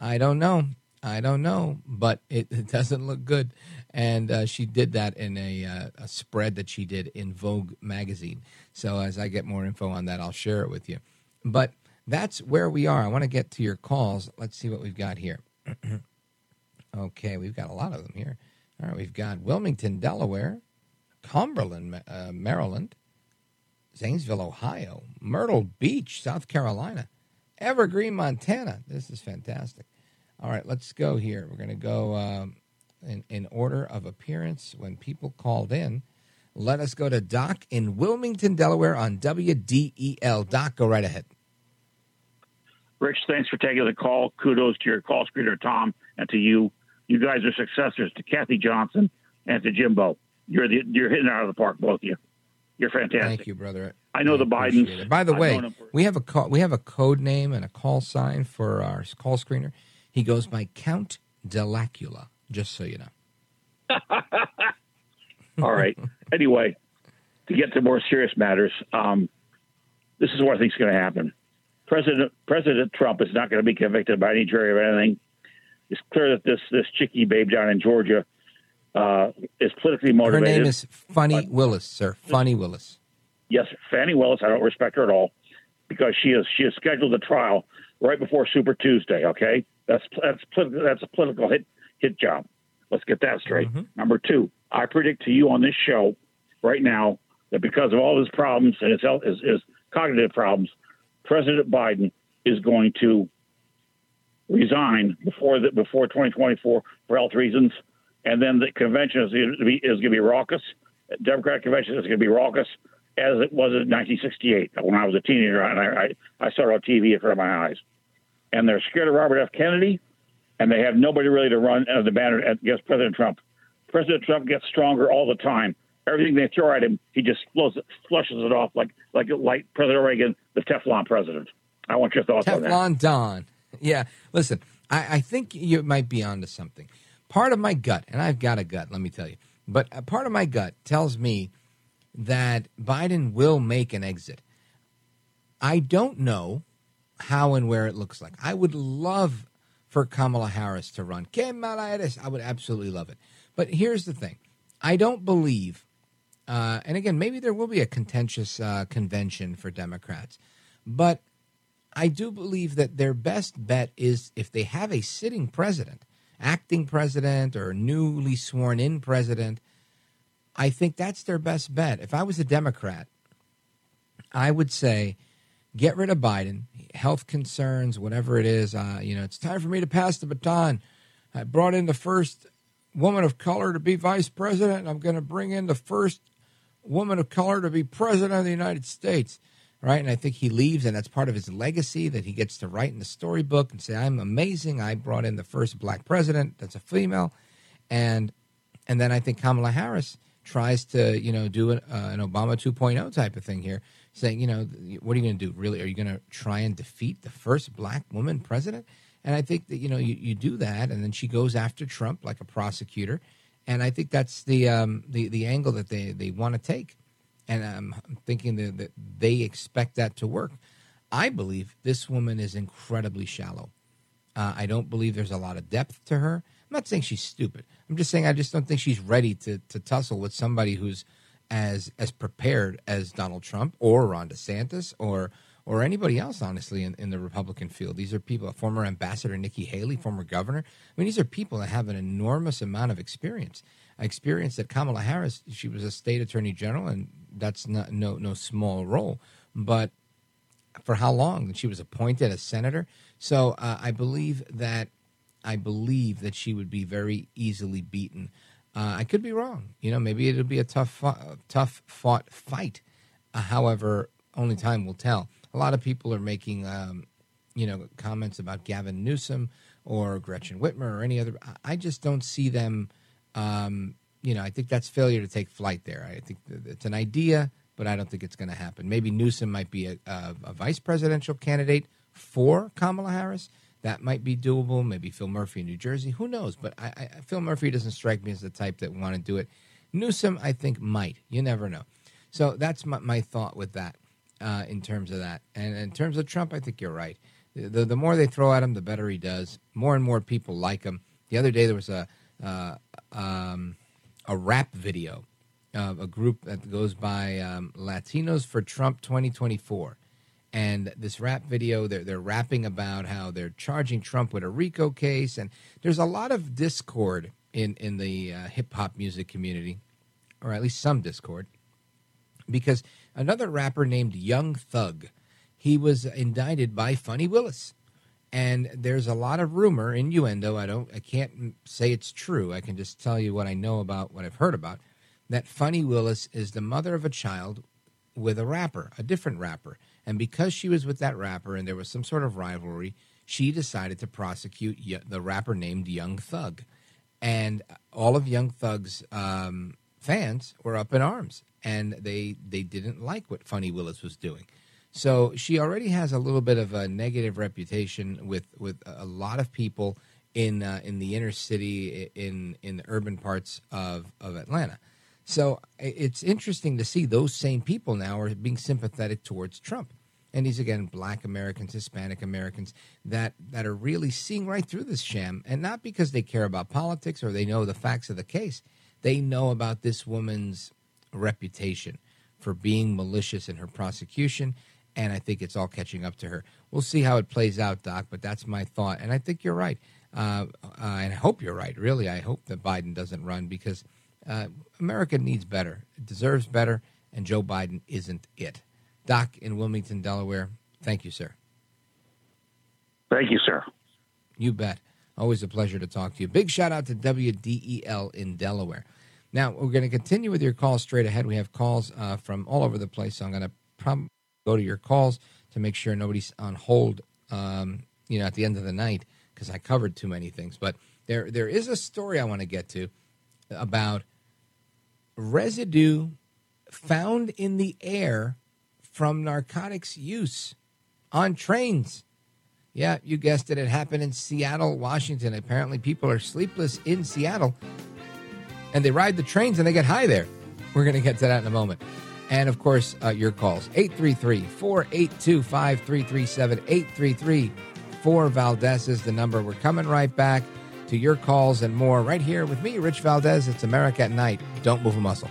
I don't know. I don't know, but it, it doesn't look good. And uh, she did that in a, uh, a spread that she did in Vogue magazine. So as I get more info on that, I'll share it with you. But that's where we are. I want to get to your calls. Let's see what we've got here. okay, we've got a lot of them here. All right, we've got Wilmington, Delaware, Cumberland, uh, Maryland, Zanesville, Ohio, Myrtle Beach, South Carolina, Evergreen, Montana. This is fantastic. All right, let's go here. We're going to go um, in, in order of appearance when people called in. Let us go to Doc in Wilmington, Delaware on WDEL. Doc, go right ahead. Rich, thanks for taking the call. Kudos to your call screener, Tom, and to you. You guys are successors to Kathy Johnson and to Jimbo. You're the, you're hitting out of the park, both of you. You're fantastic. Thank you, brother. I know I the Bidens. By the way, we have a call, we have a code name and a call sign for our call screener. He goes by Count Delacula. Just so you know. All right. anyway, to get to more serious matters, um, this is what I think is going to happen. President President Trump is not going to be convicted by any jury of anything. It's clear that this this chickie babe down in Georgia uh, is politically motivated. Her name is Fani Willis, sir. Fani Willis. Yes, Fani Willis. I don't respect her at all because she is she has scheduled a trial right before Super Tuesday. Okay, that's that's that's a political hit hit job. Let's get that straight. Mm-hmm. Number two, I predict to you on this show right now that because of all his problems and his health, his, his cognitive problems, President Biden is going to resign before the, before 2024 for health reasons and then the convention is going to be, going to be raucous. Democratic convention is going to be raucous as it was in 1968 when I was a teenager and I, I, I saw it on TV in front of my eyes. And they're scared of Robert F. Kennedy, and they have nobody really to run uh, the banner against President Trump. President Trump gets stronger all the time. Everything they throw at him, he just flows, flushes it off like like like President Reagan, the Teflon president. I want your thoughts Teflon on that. Teflon Don. Yeah, listen, I, I think you might be onto something part of my gut, and I've got a gut, let me tell you, but a part of my gut tells me that Biden will make an exit. I don't know how and where it looks like. I would love for Kamala Harris to run. Kamala Harris, I would absolutely love it. But here's the thing I don't believe, uh, and again, maybe there will be a contentious uh, convention for Democrats, but I do believe that their best bet is if they have a sitting president acting president or newly sworn in president, I think that's their best bet. If I was a Democrat, I would say get rid of Biden, health concerns, whatever it is. Uh, you know, it's time for me to pass the baton. I brought in the first woman of color to be vice president. I'm going to bring in the first woman of color to be president of the United States. Right. And I think he leaves, and that's part of his legacy that he gets to write in the storybook and say, I'm amazing. I brought in the first black president that's a female. And and then I think Kamala Harris tries to, you know, do an, uh, an Obama 2.0 type of thing here, saying, you know, what are you going to do? Really? Are you going to try and defeat the first black woman president? And I think that, you know, you, you do that, and then she goes after Trump like a prosecutor. And I think that's the um, the, the angle that they, they want to take and I'm thinking that, that they expect that to work. I believe this woman is incredibly shallow. Uh, I don't believe there's a lot of depth to her. I'm not saying she's stupid. I'm just saying I just don't think she's ready to to tussle with somebody who's as as prepared as Donald Trump or Ron DeSantis or or anybody else, honestly, in, in the Republican field. These are people, former Ambassador Nikki Haley, former governor. I mean, these are people that have an enormous amount of experience. Experience that Kamala Harris, she was a state attorney general, and that's not no no small role. But for how long? She was appointed as senator. So uh, I believe that I believe that she would be very easily beaten. Uh, I could be wrong. You know, maybe it'll be a tough, tough fought fight. Uh, however, only time will tell. A lot of people are making, um, you know, comments about Gavin Newsom or Gretchen Whitmer or any other. I just don't see them um, you know, I think that's failure to take flight there. I think it's an idea, but I don't think it's going to happen. Maybe Newsom might be a, a, a, vice presidential candidate for Kamala Harris. That might be doable. Maybe Phil Murphy in New Jersey. Who knows? But I, I, Phil Murphy doesn't strike me as the type that want to do it. Newsom, I think, might. You never know. So that's my, my thought with that uh, in terms of that. And in terms of Trump, I think you're right. The, the more they throw at him, the better he does. More and more people like him. The other day, there was a. Uh, um, a rap video of a group that goes by um, Latinos for Trump 2024. And this rap video, they're, they're rapping about how they're charging Trump with a RICO case. And there's a lot of discord in, in the uh, hip hop music community, or at least some discord, because another rapper named Young Thug, he was indicted by Fani Willis and there's a lot of rumor innuendo i don't i can't say it's true. I can just tell you what i know about what i've heard about that Fani Willis is the mother of a child with a rapper a different rapper. And because she was with that rapper and there was some sort of rivalry she decided to prosecute the rapper named young thug. And all of young thug's um, fans were up in arms. And they they didn't like what Fani Willis was doing so she already has a little bit of a negative reputation with, with a lot of people in uh, in the inner city, in in the urban parts of, of Atlanta. So it's interesting to see those same people now are being sympathetic towards Trump. And these again, black Americans, Hispanic Americans that, that are really seeing right through this sham, and not because they care about politics or they know the facts of the case. They know about this woman's reputation for being malicious in her prosecution and I think it's all catching up to her. We'll see how it plays out, Doc, but that's my thought. And I think you're right. Uh, uh, and I hope you're right, really. I hope that Biden doesn't run because uh, America needs better, it deserves better, and Joe Biden isn't it. Doc in Wilmington, Delaware, thank you, sir. Thank you, sir. You bet. Always a pleasure to talk to you. Big shout out to WDEL in Delaware. Now, we're going to continue with your calls straight ahead. We have calls uh, from all over the place, so I'm going to probably go to your calls to make sure nobody's on hold. Um, you know, at the end of the night because I covered too many things. But there there is a story I want to get to about residue found in the air from narcotics use on trains. Yeah, you guessed it. It happened in Seattle, Washington. Apparently, people are sleepless in Seattle and they ride the trains and they get high there. We're going to get to that in a moment and of course uh, your calls. 833-482-5337 833 4 Valdez is the number. We're coming right back to your calls and more right here with me Rich Valdez. It's America at night. Don't move a muscle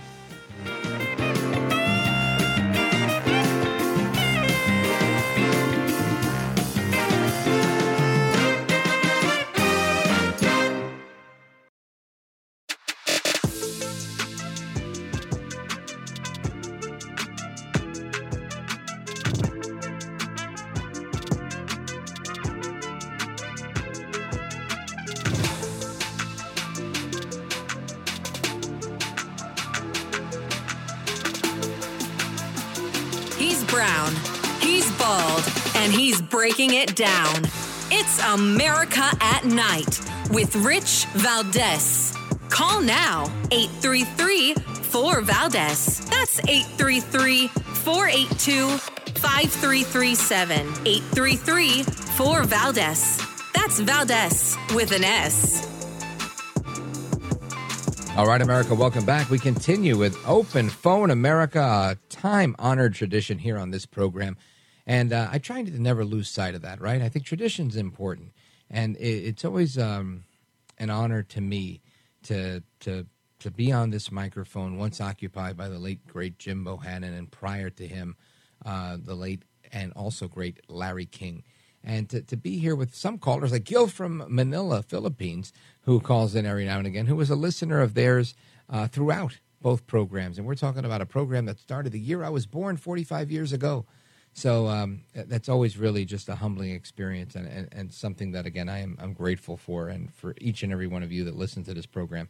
America at Night with Rich Valdez. Call now 833 4 Valdez. That's 833 482 5337. 833 4 Valdez. That's Valdez with an S. All right, America, welcome back. We continue with Open Phone America, a time honored tradition here on this program. And uh, I try to never lose sight of that, right? I think tradition's important. And it, it's always um, an honor to me to, to, to be on this microphone, once occupied by the late, great Jim Bohannon, and prior to him, uh, the late and also great Larry King and to, to be here with some callers like Gil from Manila, Philippines, who calls in every now and again, who was a listener of theirs uh, throughout both programs. And we're talking about a program that started the year I was born 45 years ago. So um, that's always really just a humbling experience and, and, and, something that, again, I am I'm grateful for and for each and every one of you that listen to this program.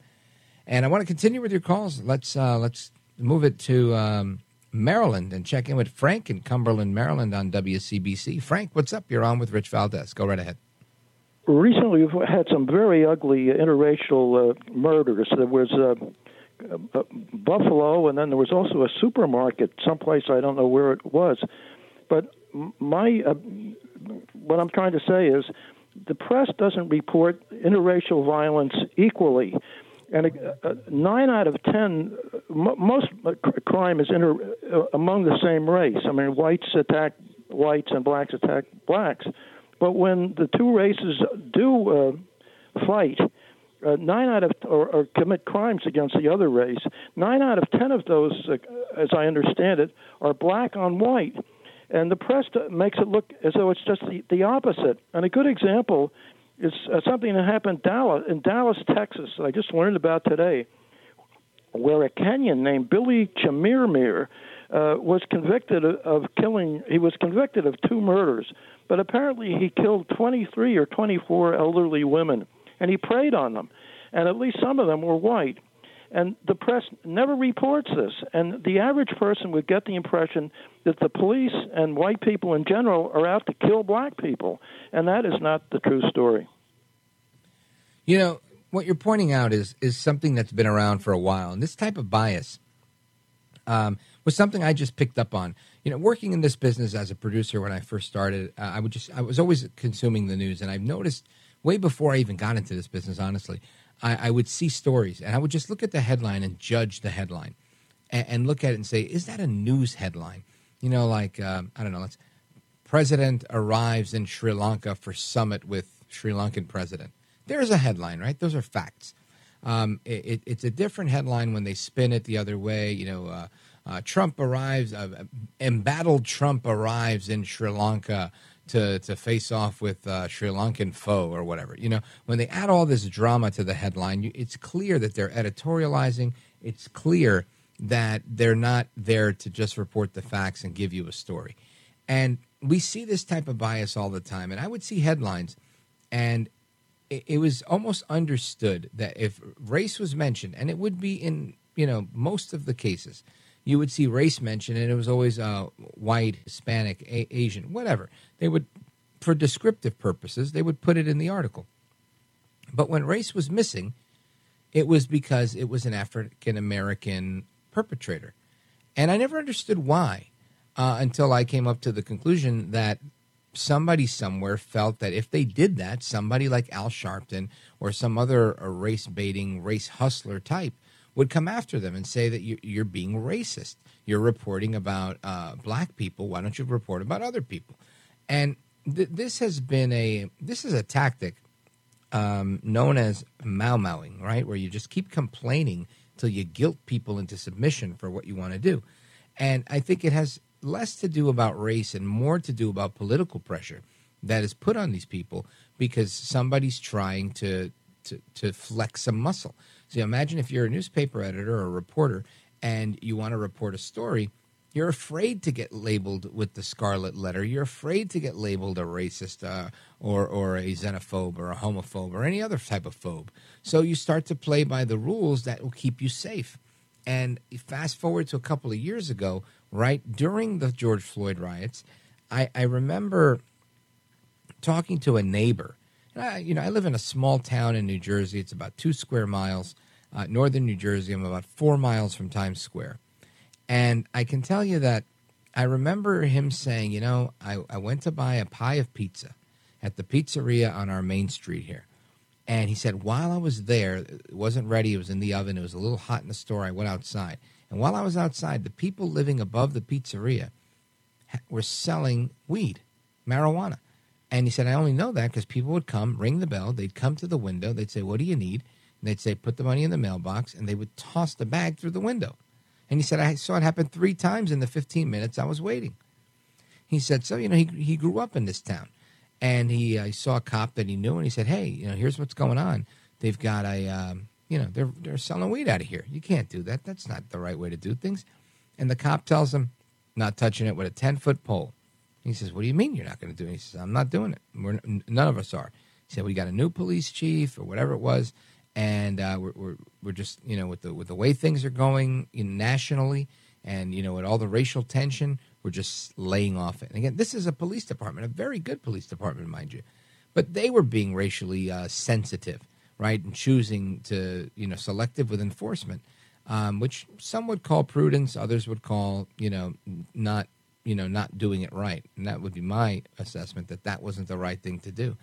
And I want to continue with your calls. Let's, uh, let's move it to um, Maryland and check in with Frank in Cumberland, Maryland on WCBC. Frank, what's up? You're on with Rich Valdez. Go right ahead. Recently, we've had some very ugly interracial uh, murders. There was uh, Buffalo, and then there was also a supermarket someplace I don't know where it was. But my uh, what I'm trying to say is the press doesn't report interracial violence equally and uh, uh, nine out of ten, m- most crime is inter, uh, among the same race. I mean, whites attack whites and blacks attack blacks. But when the two races do uh, fight, uh, nine out of or, or commit crimes against the other race, nine out of ten of those, uh, as I understand it, are black on white. And the press makes it look as though it's just the, the opposite. And a good example is uh, something that happened Dallas, in Dallas, Texas. I just learned about today, where a Kenyan named Billy Chemirmir uh, was convicted of killing. He was convicted of two murders, but apparently he killed 23 or 24 elderly women, and he preyed on them, and at least some of them were white. And the press never reports this. And the average person would get the impression that the police and white people in general are out to kill black people. And that is not the true story. You know, what you're pointing out is, is something that's been around for a while. And this type of bias um, was something I just picked up on. You know, working in this business as a producer when I first started, uh, I would just I was always consuming the news, and I've noticed way before I even got into this business, honestly, I, I, would see stories and I would just look at the headline and judge the headline and, and look at it and say, is that a news headline? You know, like, um, I don't know, let's, President arrives in Sri Lanka for summit with Sri Lankan president. There's a headline, right? Those are facts. Um, it, it, it's a different headline when they spin it the other way. You know, uh, uh, Trump arrives, uh, embattled Trump arrives in Sri Lanka to to face off with uh, Sri Lankan foe or whatever. You know, when they add all this drama to the headline, you, it's clear that they're editorializing. It's clear that they're not there to just report the facts and give you a story. And we see this type of bias all the time. And I would see headlines, and it, it was almost understood that if race was mentioned, and it would be in you know most of the cases you would see race mentioned, and it was always uh, white, Hispanic, a- Asian, whatever. They would, for descriptive purposes, they would put it in the article. But when race was missing, it was because it was an African American perpetrator. And I never understood why uh, until I came up to the conclusion that somebody somewhere felt that if they did that, somebody like Al Sharpton or some other uh, race baiting, race hustler type would come after them and say that you're being racist. You're reporting about uh, black people. Why don't you report about other people? And th- this has been a this is a tactic um, known as mau mauing, right? Where you just keep complaining till you guilt people into submission for what you want to do. And I think it has less to do about race and more to do about political pressure that is put on these people because somebody's trying to to, to flex some muscle. So imagine if you're a newspaper editor or a reporter and you want to report a story, you're afraid to get labeled with the scarlet letter. You're afraid to get labeled a racist uh, or, or a xenophobe or a homophobe or any other type of phobe. So you start to play by the rules that will keep you safe. And fast forward to a couple of years ago right during the George Floyd riots. I, I remember talking to a neighbor. I, you know, I live in a small town in New Jersey. It's about two square miles, uh, northern New Jersey. I'm about four miles from Times Square, and I can tell you that I remember him saying, you know, I, I went to buy a pie of pizza at the pizzeria on our main street here. And he said, while I was there, it wasn't ready. It was in the oven. It was a little hot in the store. I went outside. And while I was outside, the people living above the pizzeria were selling weed, marijuana. And he said, I only know that because people would come, ring the bell. They'd come to the window. They'd say, What do you need? And they'd say, Put the money in the mailbox. And they would toss the bag through the window. And he said, I saw it happen three times in the 15 minutes I was waiting. He said, So, you know, he, he grew up in this town and he, uh, saw a cop that he knew, and he said, "Hey, you know, here's what's going on. They've got a, um, you know, they're they're selling weed out of here. You can't do that. That's not the right way to do things." And the cop tells him, "Not touching it with a ten foot pole." He says, "What do you mean you're not going to do it?" He says, "I'm not doing it. We're, none of us are." He said, "We got a new police chief or whatever it was." And uh, we're, we're, we're just you know with the with the way things are going nationally, and you know with all the racial tension, we're just laying off it. And again, this is a police department, a very good police department, mind you, but they were being racially uh, sensitive, right, and choosing to, you know, selective with enforcement, um, which some would call prudence, others would call, you know, not, you know, not doing it right, and that would be my assessment that that wasn't the right thing to do.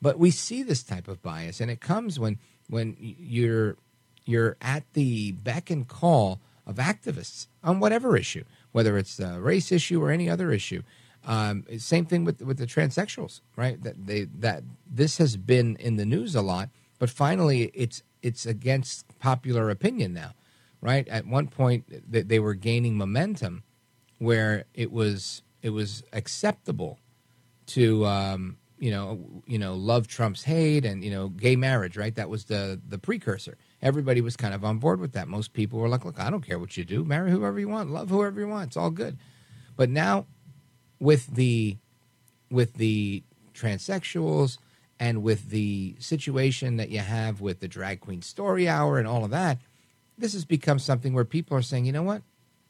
But we see this type of bias, and it comes when when you're you're at the beck and call of activists on whatever issue whether it's a race issue or any other issue. Um, same thing with with the transsexuals, right? That they that this has been in the news a lot, but finally it's it's against popular opinion now, right? At one point they, they were gaining momentum, where it was it was acceptable to um, you know you know love Trump's hate and you know gay marriage, right? That was the the precursor everybody was kind of on board with that. Most people were like, look, I don't care what you do. Marry whoever you want, love whoever you want. It's all good. But now with the with the transsexuals and with the situation that you have with the drag queen story hour and all of that, this has become something where people are saying, you know what?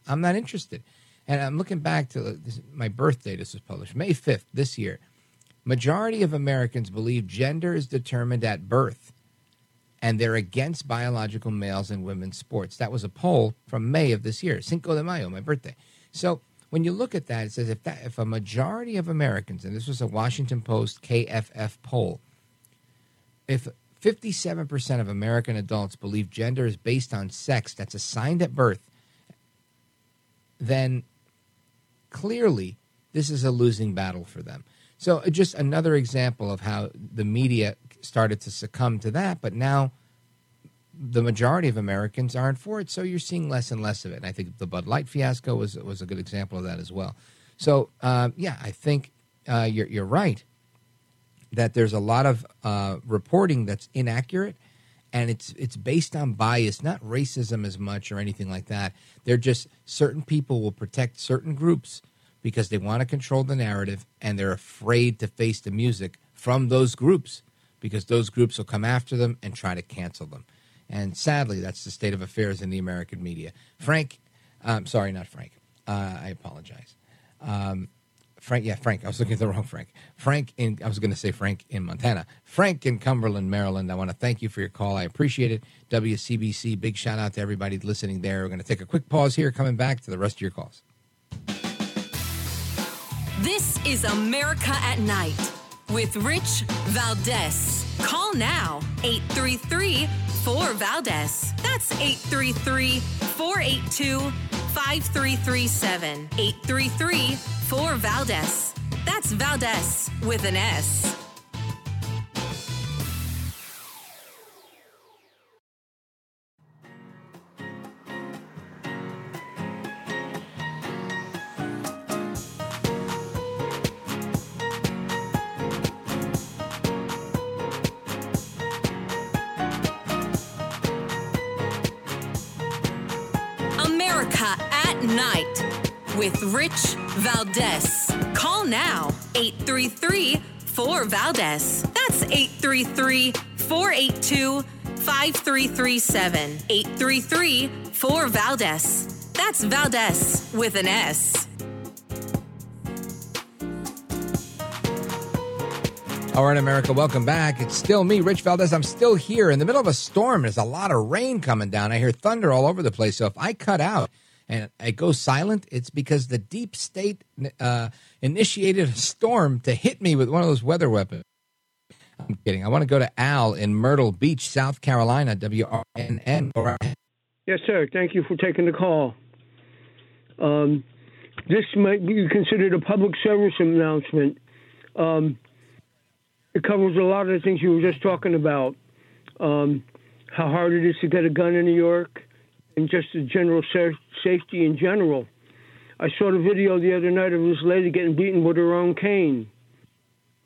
I'm not interested. And I'm looking back to this, my birthday. This was published May 5th this year. Majority of Americans believe gender is determined at birth and they're against biological males in women's sports. That was a poll from May of this year, Cinco de Mayo, my birthday. So when you look at that, it says if that if a majority of Americans, and this was a Washington Post KFF poll, if 57% of American adults believe gender is based on sex that's assigned at birth, then clearly this is a losing battle for them. So uh, just another example of how the media started to succumb to that, but now the majority of Americans aren't for it. So you're seeing less and less of it. And I think the Bud Light fiasco was was a good example of that as well. So um, yeah, I think uh, you're you're right that there's a lot of uh, reporting that's inaccurate, and it's it's based on bias, not racism as much or anything like that. They're just certain people will protect certain groups because they want to control the narrative, and they're afraid to face the music from those groups because those groups will come after them and try to cancel them. And sadly, that's the state of affairs in the American media. Frank, um, sorry, not Frank. Uh, I apologize. Um, Frank, yeah, Frank. I was looking at the wrong Frank. Frank in, I was going to say Frank in Montana. Frank in Cumberland, Maryland. I want to thank you for your call. I appreciate it. WCBC, big shout out to everybody listening there. We're going to take a quick pause here, coming back to the rest of your calls. This is America at Night with Rich Valdez. Call now 833 4 Valdez. That's 833 482 5337. 833 4 Valdez. That's Valdez with an S. Rich Valdez. Call now 833 4 Valdez. That's 833 482 5337. 833 4 Valdez. That's Valdez with an S. All right, America, welcome back. It's still me, Rich Valdez. I'm still here in the middle of a storm. There's a lot of rain coming down. I hear thunder all over the place. So if I cut out and I go silent, it's because the deep state uh, initiated a storm to hit me with one of those weather weapons. I'm kidding. I want to go to Al in Myrtle Beach, South Carolina, WRNN. Yes, sir. Thank you for taking the call. Um, this might be considered a public service announcement. Um, it covers a lot of the things you were just talking about. Um, how hard it is to get a gun in New York, and just the general sa- safety in general. I saw the video the other night of this lady getting beaten with her own cane.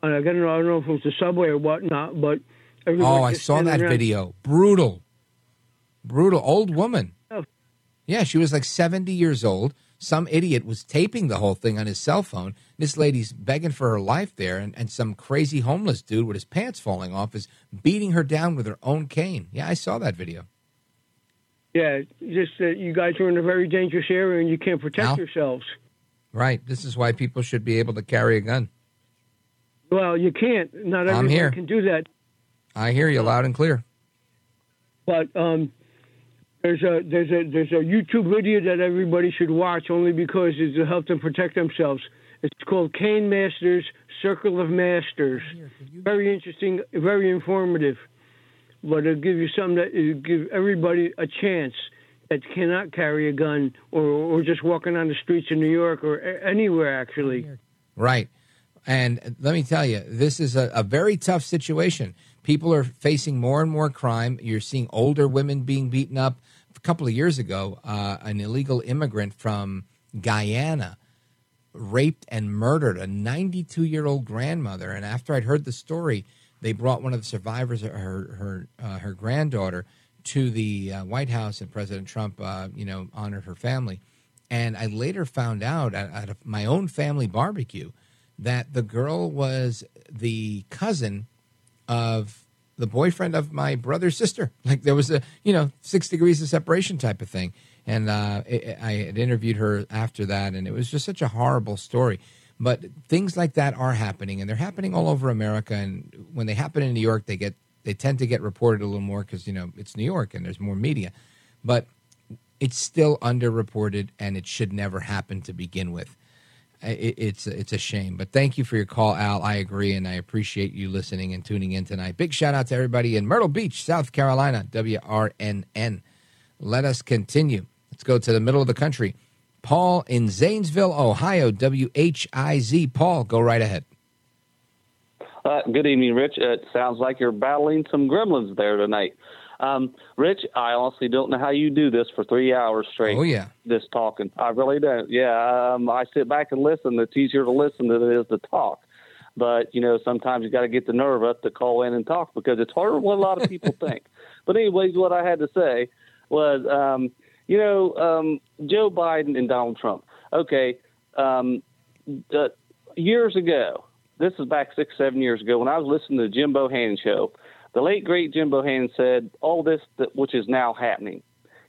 And I don't know, I don't know if it was the subway or whatnot, but oh, I saw that around. video. Brutal, brutal. Old woman. Oh. Yeah, she was like seventy years old. Some idiot was taping the whole thing on his cell phone. This lady's begging for her life there, and, and some crazy homeless dude with his pants falling off is beating her down with her own cane. Yeah, I saw that video. Yeah, just that you guys are in a very dangerous area and you can't protect Al? yourselves. Right. This is why people should be able to carry a gun. Well, you can't. Not I'm everyone here. can do that. I hear you loud and clear. But um, there's a there's a there's a YouTube video that everybody should watch only because it's to help them protect themselves. It's called Cane Masters Circle of Masters. Very interesting, very informative. But it'll give you something that it'll give everybody a chance that cannot carry a gun or or just walking on the streets of New York or anywhere actually. Right. And let me tell you, this is a, a very tough situation. People are facing more and more crime. You're seeing older women being beaten up. A couple of years ago, uh, an illegal immigrant from Guyana raped and murdered a 92 year old grandmother. And after I'd heard the story, they brought one of the survivors, her her uh, her granddaughter, to the uh, White House, and President Trump, uh, you know, honored her family. And I later found out at, at my own family barbecue that the girl was the cousin of the boyfriend of my brother's sister. Like there was a you know six degrees of separation type of thing. And uh, I I had interviewed her after that, and it was just such a horrible story. But things like that are happening, and they're happening all over America. And when they happen in New York, they get they tend to get reported a little more because you know it's New York and there's more media. But it's still underreported, and it should never happen to begin with. It, it's it's a shame. But thank you for your call, Al. I agree, and I appreciate you listening and tuning in tonight. Big shout out to everybody in Myrtle Beach, South Carolina, WRNN. Let us continue. Let's go to the middle of the country. Paul in Zanesville, Ohio, WHIZ. Paul, go right ahead. Uh, good evening, Rich. It sounds like you're battling some gremlins there tonight. Um, Rich, I honestly don't know how you do this for three hours straight. Oh, yeah. This talking. I really don't. Yeah, um, I sit back and listen. It's easier to listen than it is to talk. But, you know, sometimes you got to get the nerve up to call in and talk because it's harder than what a lot of people think. But, anyways, what I had to say was, um, you know, um, Joe Biden and Donald Trump. Okay, um, uh, years ago, this is back six, seven years ago, when I was listening to the Jim Bohannon show, the late great Jim Bohannon said all this, that, which is now happening.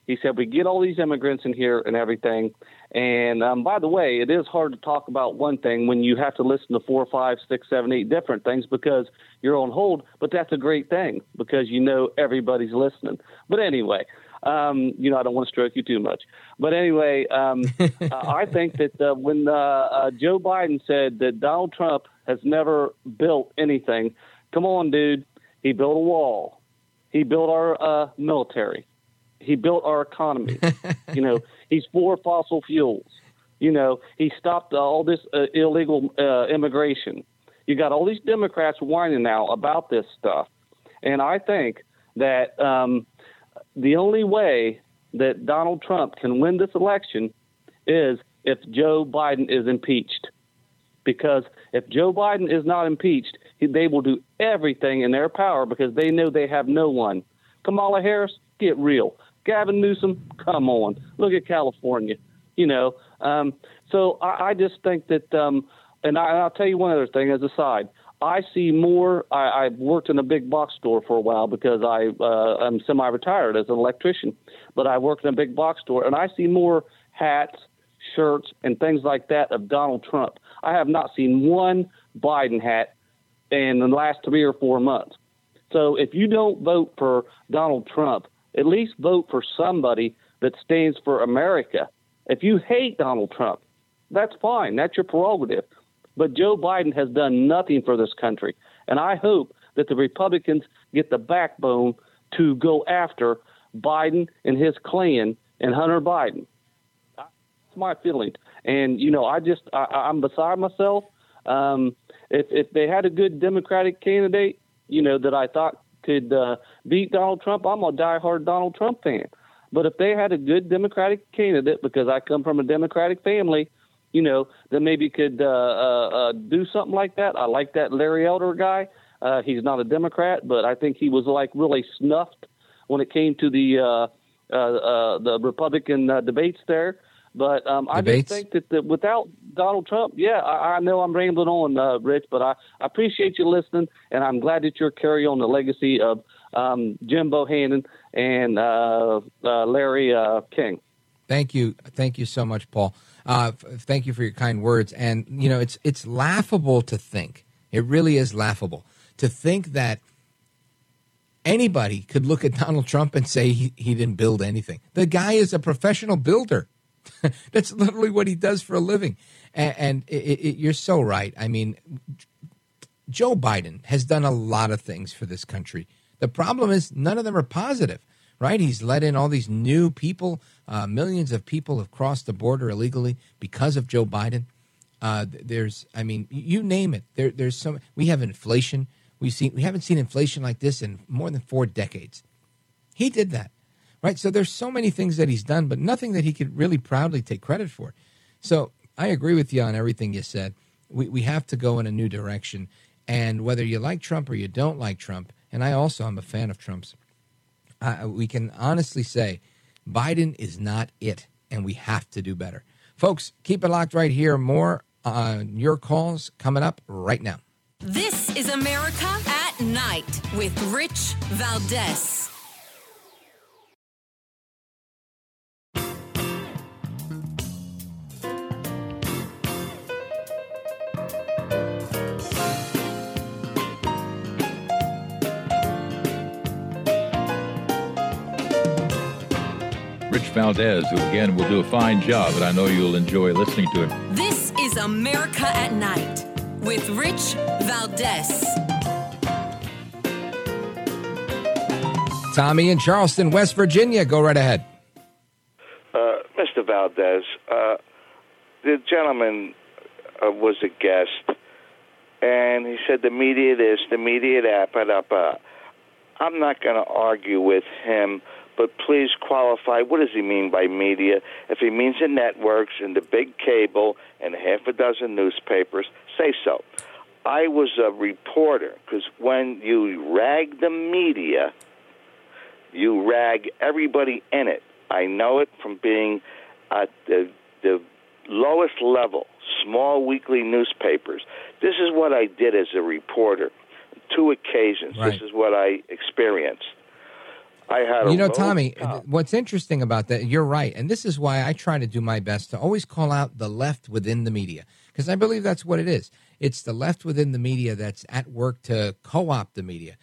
He said we get all these immigrants in here and everything. And um, by the way, it is hard to talk about one thing when you have to listen to four, five, six, seven, eight different things because you're on hold. But that's a great thing because you know everybody's listening. But anyway, um, you know I don't want to stroke you too much. But anyway, um, uh, I think that uh, when uh, uh, Joe Biden said that Donald Trump has never built anything, come on, dude. He built a wall. He built our uh, military. He built our economy. you know, he's for fossil fuels. You know, he stopped all this uh, illegal uh, immigration. You got all these Democrats whining now about this stuff, and I think that um, the only way that Donald Trump can win this election is if Joe Biden is impeached. Because if Joe Biden is not impeached, he- they will do everything in their power because they know they have no one. Kamala Harris, get real. Gavin Newsom, come on. Look at California. You know, um, so I, I just think that, um, and, I, and I'll tell you one other thing as a side. I see more. I, I've worked in a big box store for a while because I uh, I'm semi-retired as an electrician, but I worked in a big box store, and I see more hats, shirts, and things like that of Donald Trump. I have not seen one Biden hat in the last three or four months. So if you don't vote for Donald Trump, at least vote for somebody that stands for America. If you hate Donald Trump, that's fine. That's your prerogative. But Joe Biden has done nothing for this country. And I hope that the Republicans get the backbone to go after Biden and his clan and Hunter Biden. That's my feeling. And, you know, I just, I, I'm beside myself. Um, if, if they had a good Democratic candidate, you know, that I thought could uh, beat Donald Trump, I'm a diehard Donald Trump fan. But if they had a good Democratic candidate, because I come from a Democratic family, you know, that maybe could uh, uh, uh, do something like that. I like that Larry Elder guy. Uh, he's not a Democrat, but I think he was like really snuffed when it came to the uh, uh, uh, the Republican uh, debates there. But um, I just think that, that without Donald Trump, yeah, I, I know I'm rambling on, uh, Rich, but I, I appreciate you listening, and I'm glad that you're carrying on the legacy of um, Jim Bohannon and uh, uh, Larry uh, King. Thank you, thank you so much, Paul. Uh, thank you for your kind words. And you know, it's it's laughable to think. It really is laughable to think that anybody could look at Donald Trump and say he, he didn't build anything. The guy is a professional builder. That's literally what he does for a living. And, and it, it, you're so right. I mean, Joe Biden has done a lot of things for this country. The problem is none of them are positive, right? He's let in all these new people. Uh, millions of people have crossed the border illegally because of Joe Biden. Uh, there's, I mean, you name it. There, there's some. We have inflation. We've seen. We haven't seen inflation like this in more than four decades. He did that, right? So there's so many things that he's done, but nothing that he could really proudly take credit for. So I agree with you on everything you said. We we have to go in a new direction, and whether you like Trump or you don't like Trump, and I also am a fan of Trump's. Uh, we can honestly say Biden is not it, and we have to do better. Folks, keep it locked right here. More on your calls coming up right now. This is America at Night with Rich Valdez. Rich Valdez, who again will do a fine job, and I know you'll enjoy listening to him. This is America at Night with Rich Valdez. Tommy in Charleston, West Virginia. Go right ahead. Uh, Mr. Valdez, uh, the gentleman uh, was a guest, and he said the media this, the media that, but. Uh, I'm not going to argue with him, but please qualify. What does he mean by media? If he means the networks and the big cable and half a dozen newspapers, say so. I was a reporter because when you rag the media, you rag everybody in it. I know it from being at the, the lowest level, small weekly newspapers. This is what I did as a reporter. Two occasions. Right. This is what I experienced. I had a You know, Tommy, top. what's interesting about that, you're right. And this is why I try to do my best to always call out the left within the media, because I believe that's what it is. It's the left within the media that's at work to co opt the media.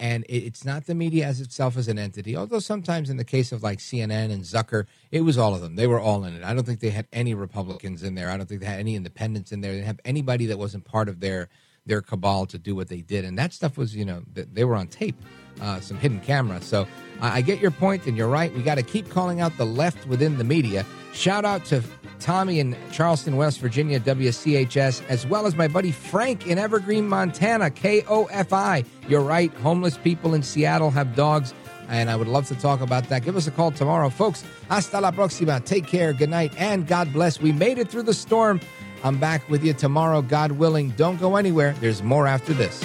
And it's not the media as itself as an entity, although sometimes in the case of like CNN and Zucker, it was all of them. They were all in it. I don't think they had any Republicans in there. I don't think they had any independents in there. They didn't have anybody that wasn't part of their their cabal to do what they did. And that stuff was, you know, they were on tape, uh, some hidden camera. So I I get your point, and you're right. We got to keep calling out the left within the media. Shout out to Tommy in Charleston, West Virginia, WCHS, as well as my buddy Frank in Evergreen, Montana, KOFI. You're right. Homeless people in Seattle have dogs. And I would love to talk about that. Give us a call tomorrow. Folks, hasta la próxima. Take care. Good night. And God bless. We made it through the storm. I'm back with you tomorrow, God willing. Don't go anywhere. There's more after this.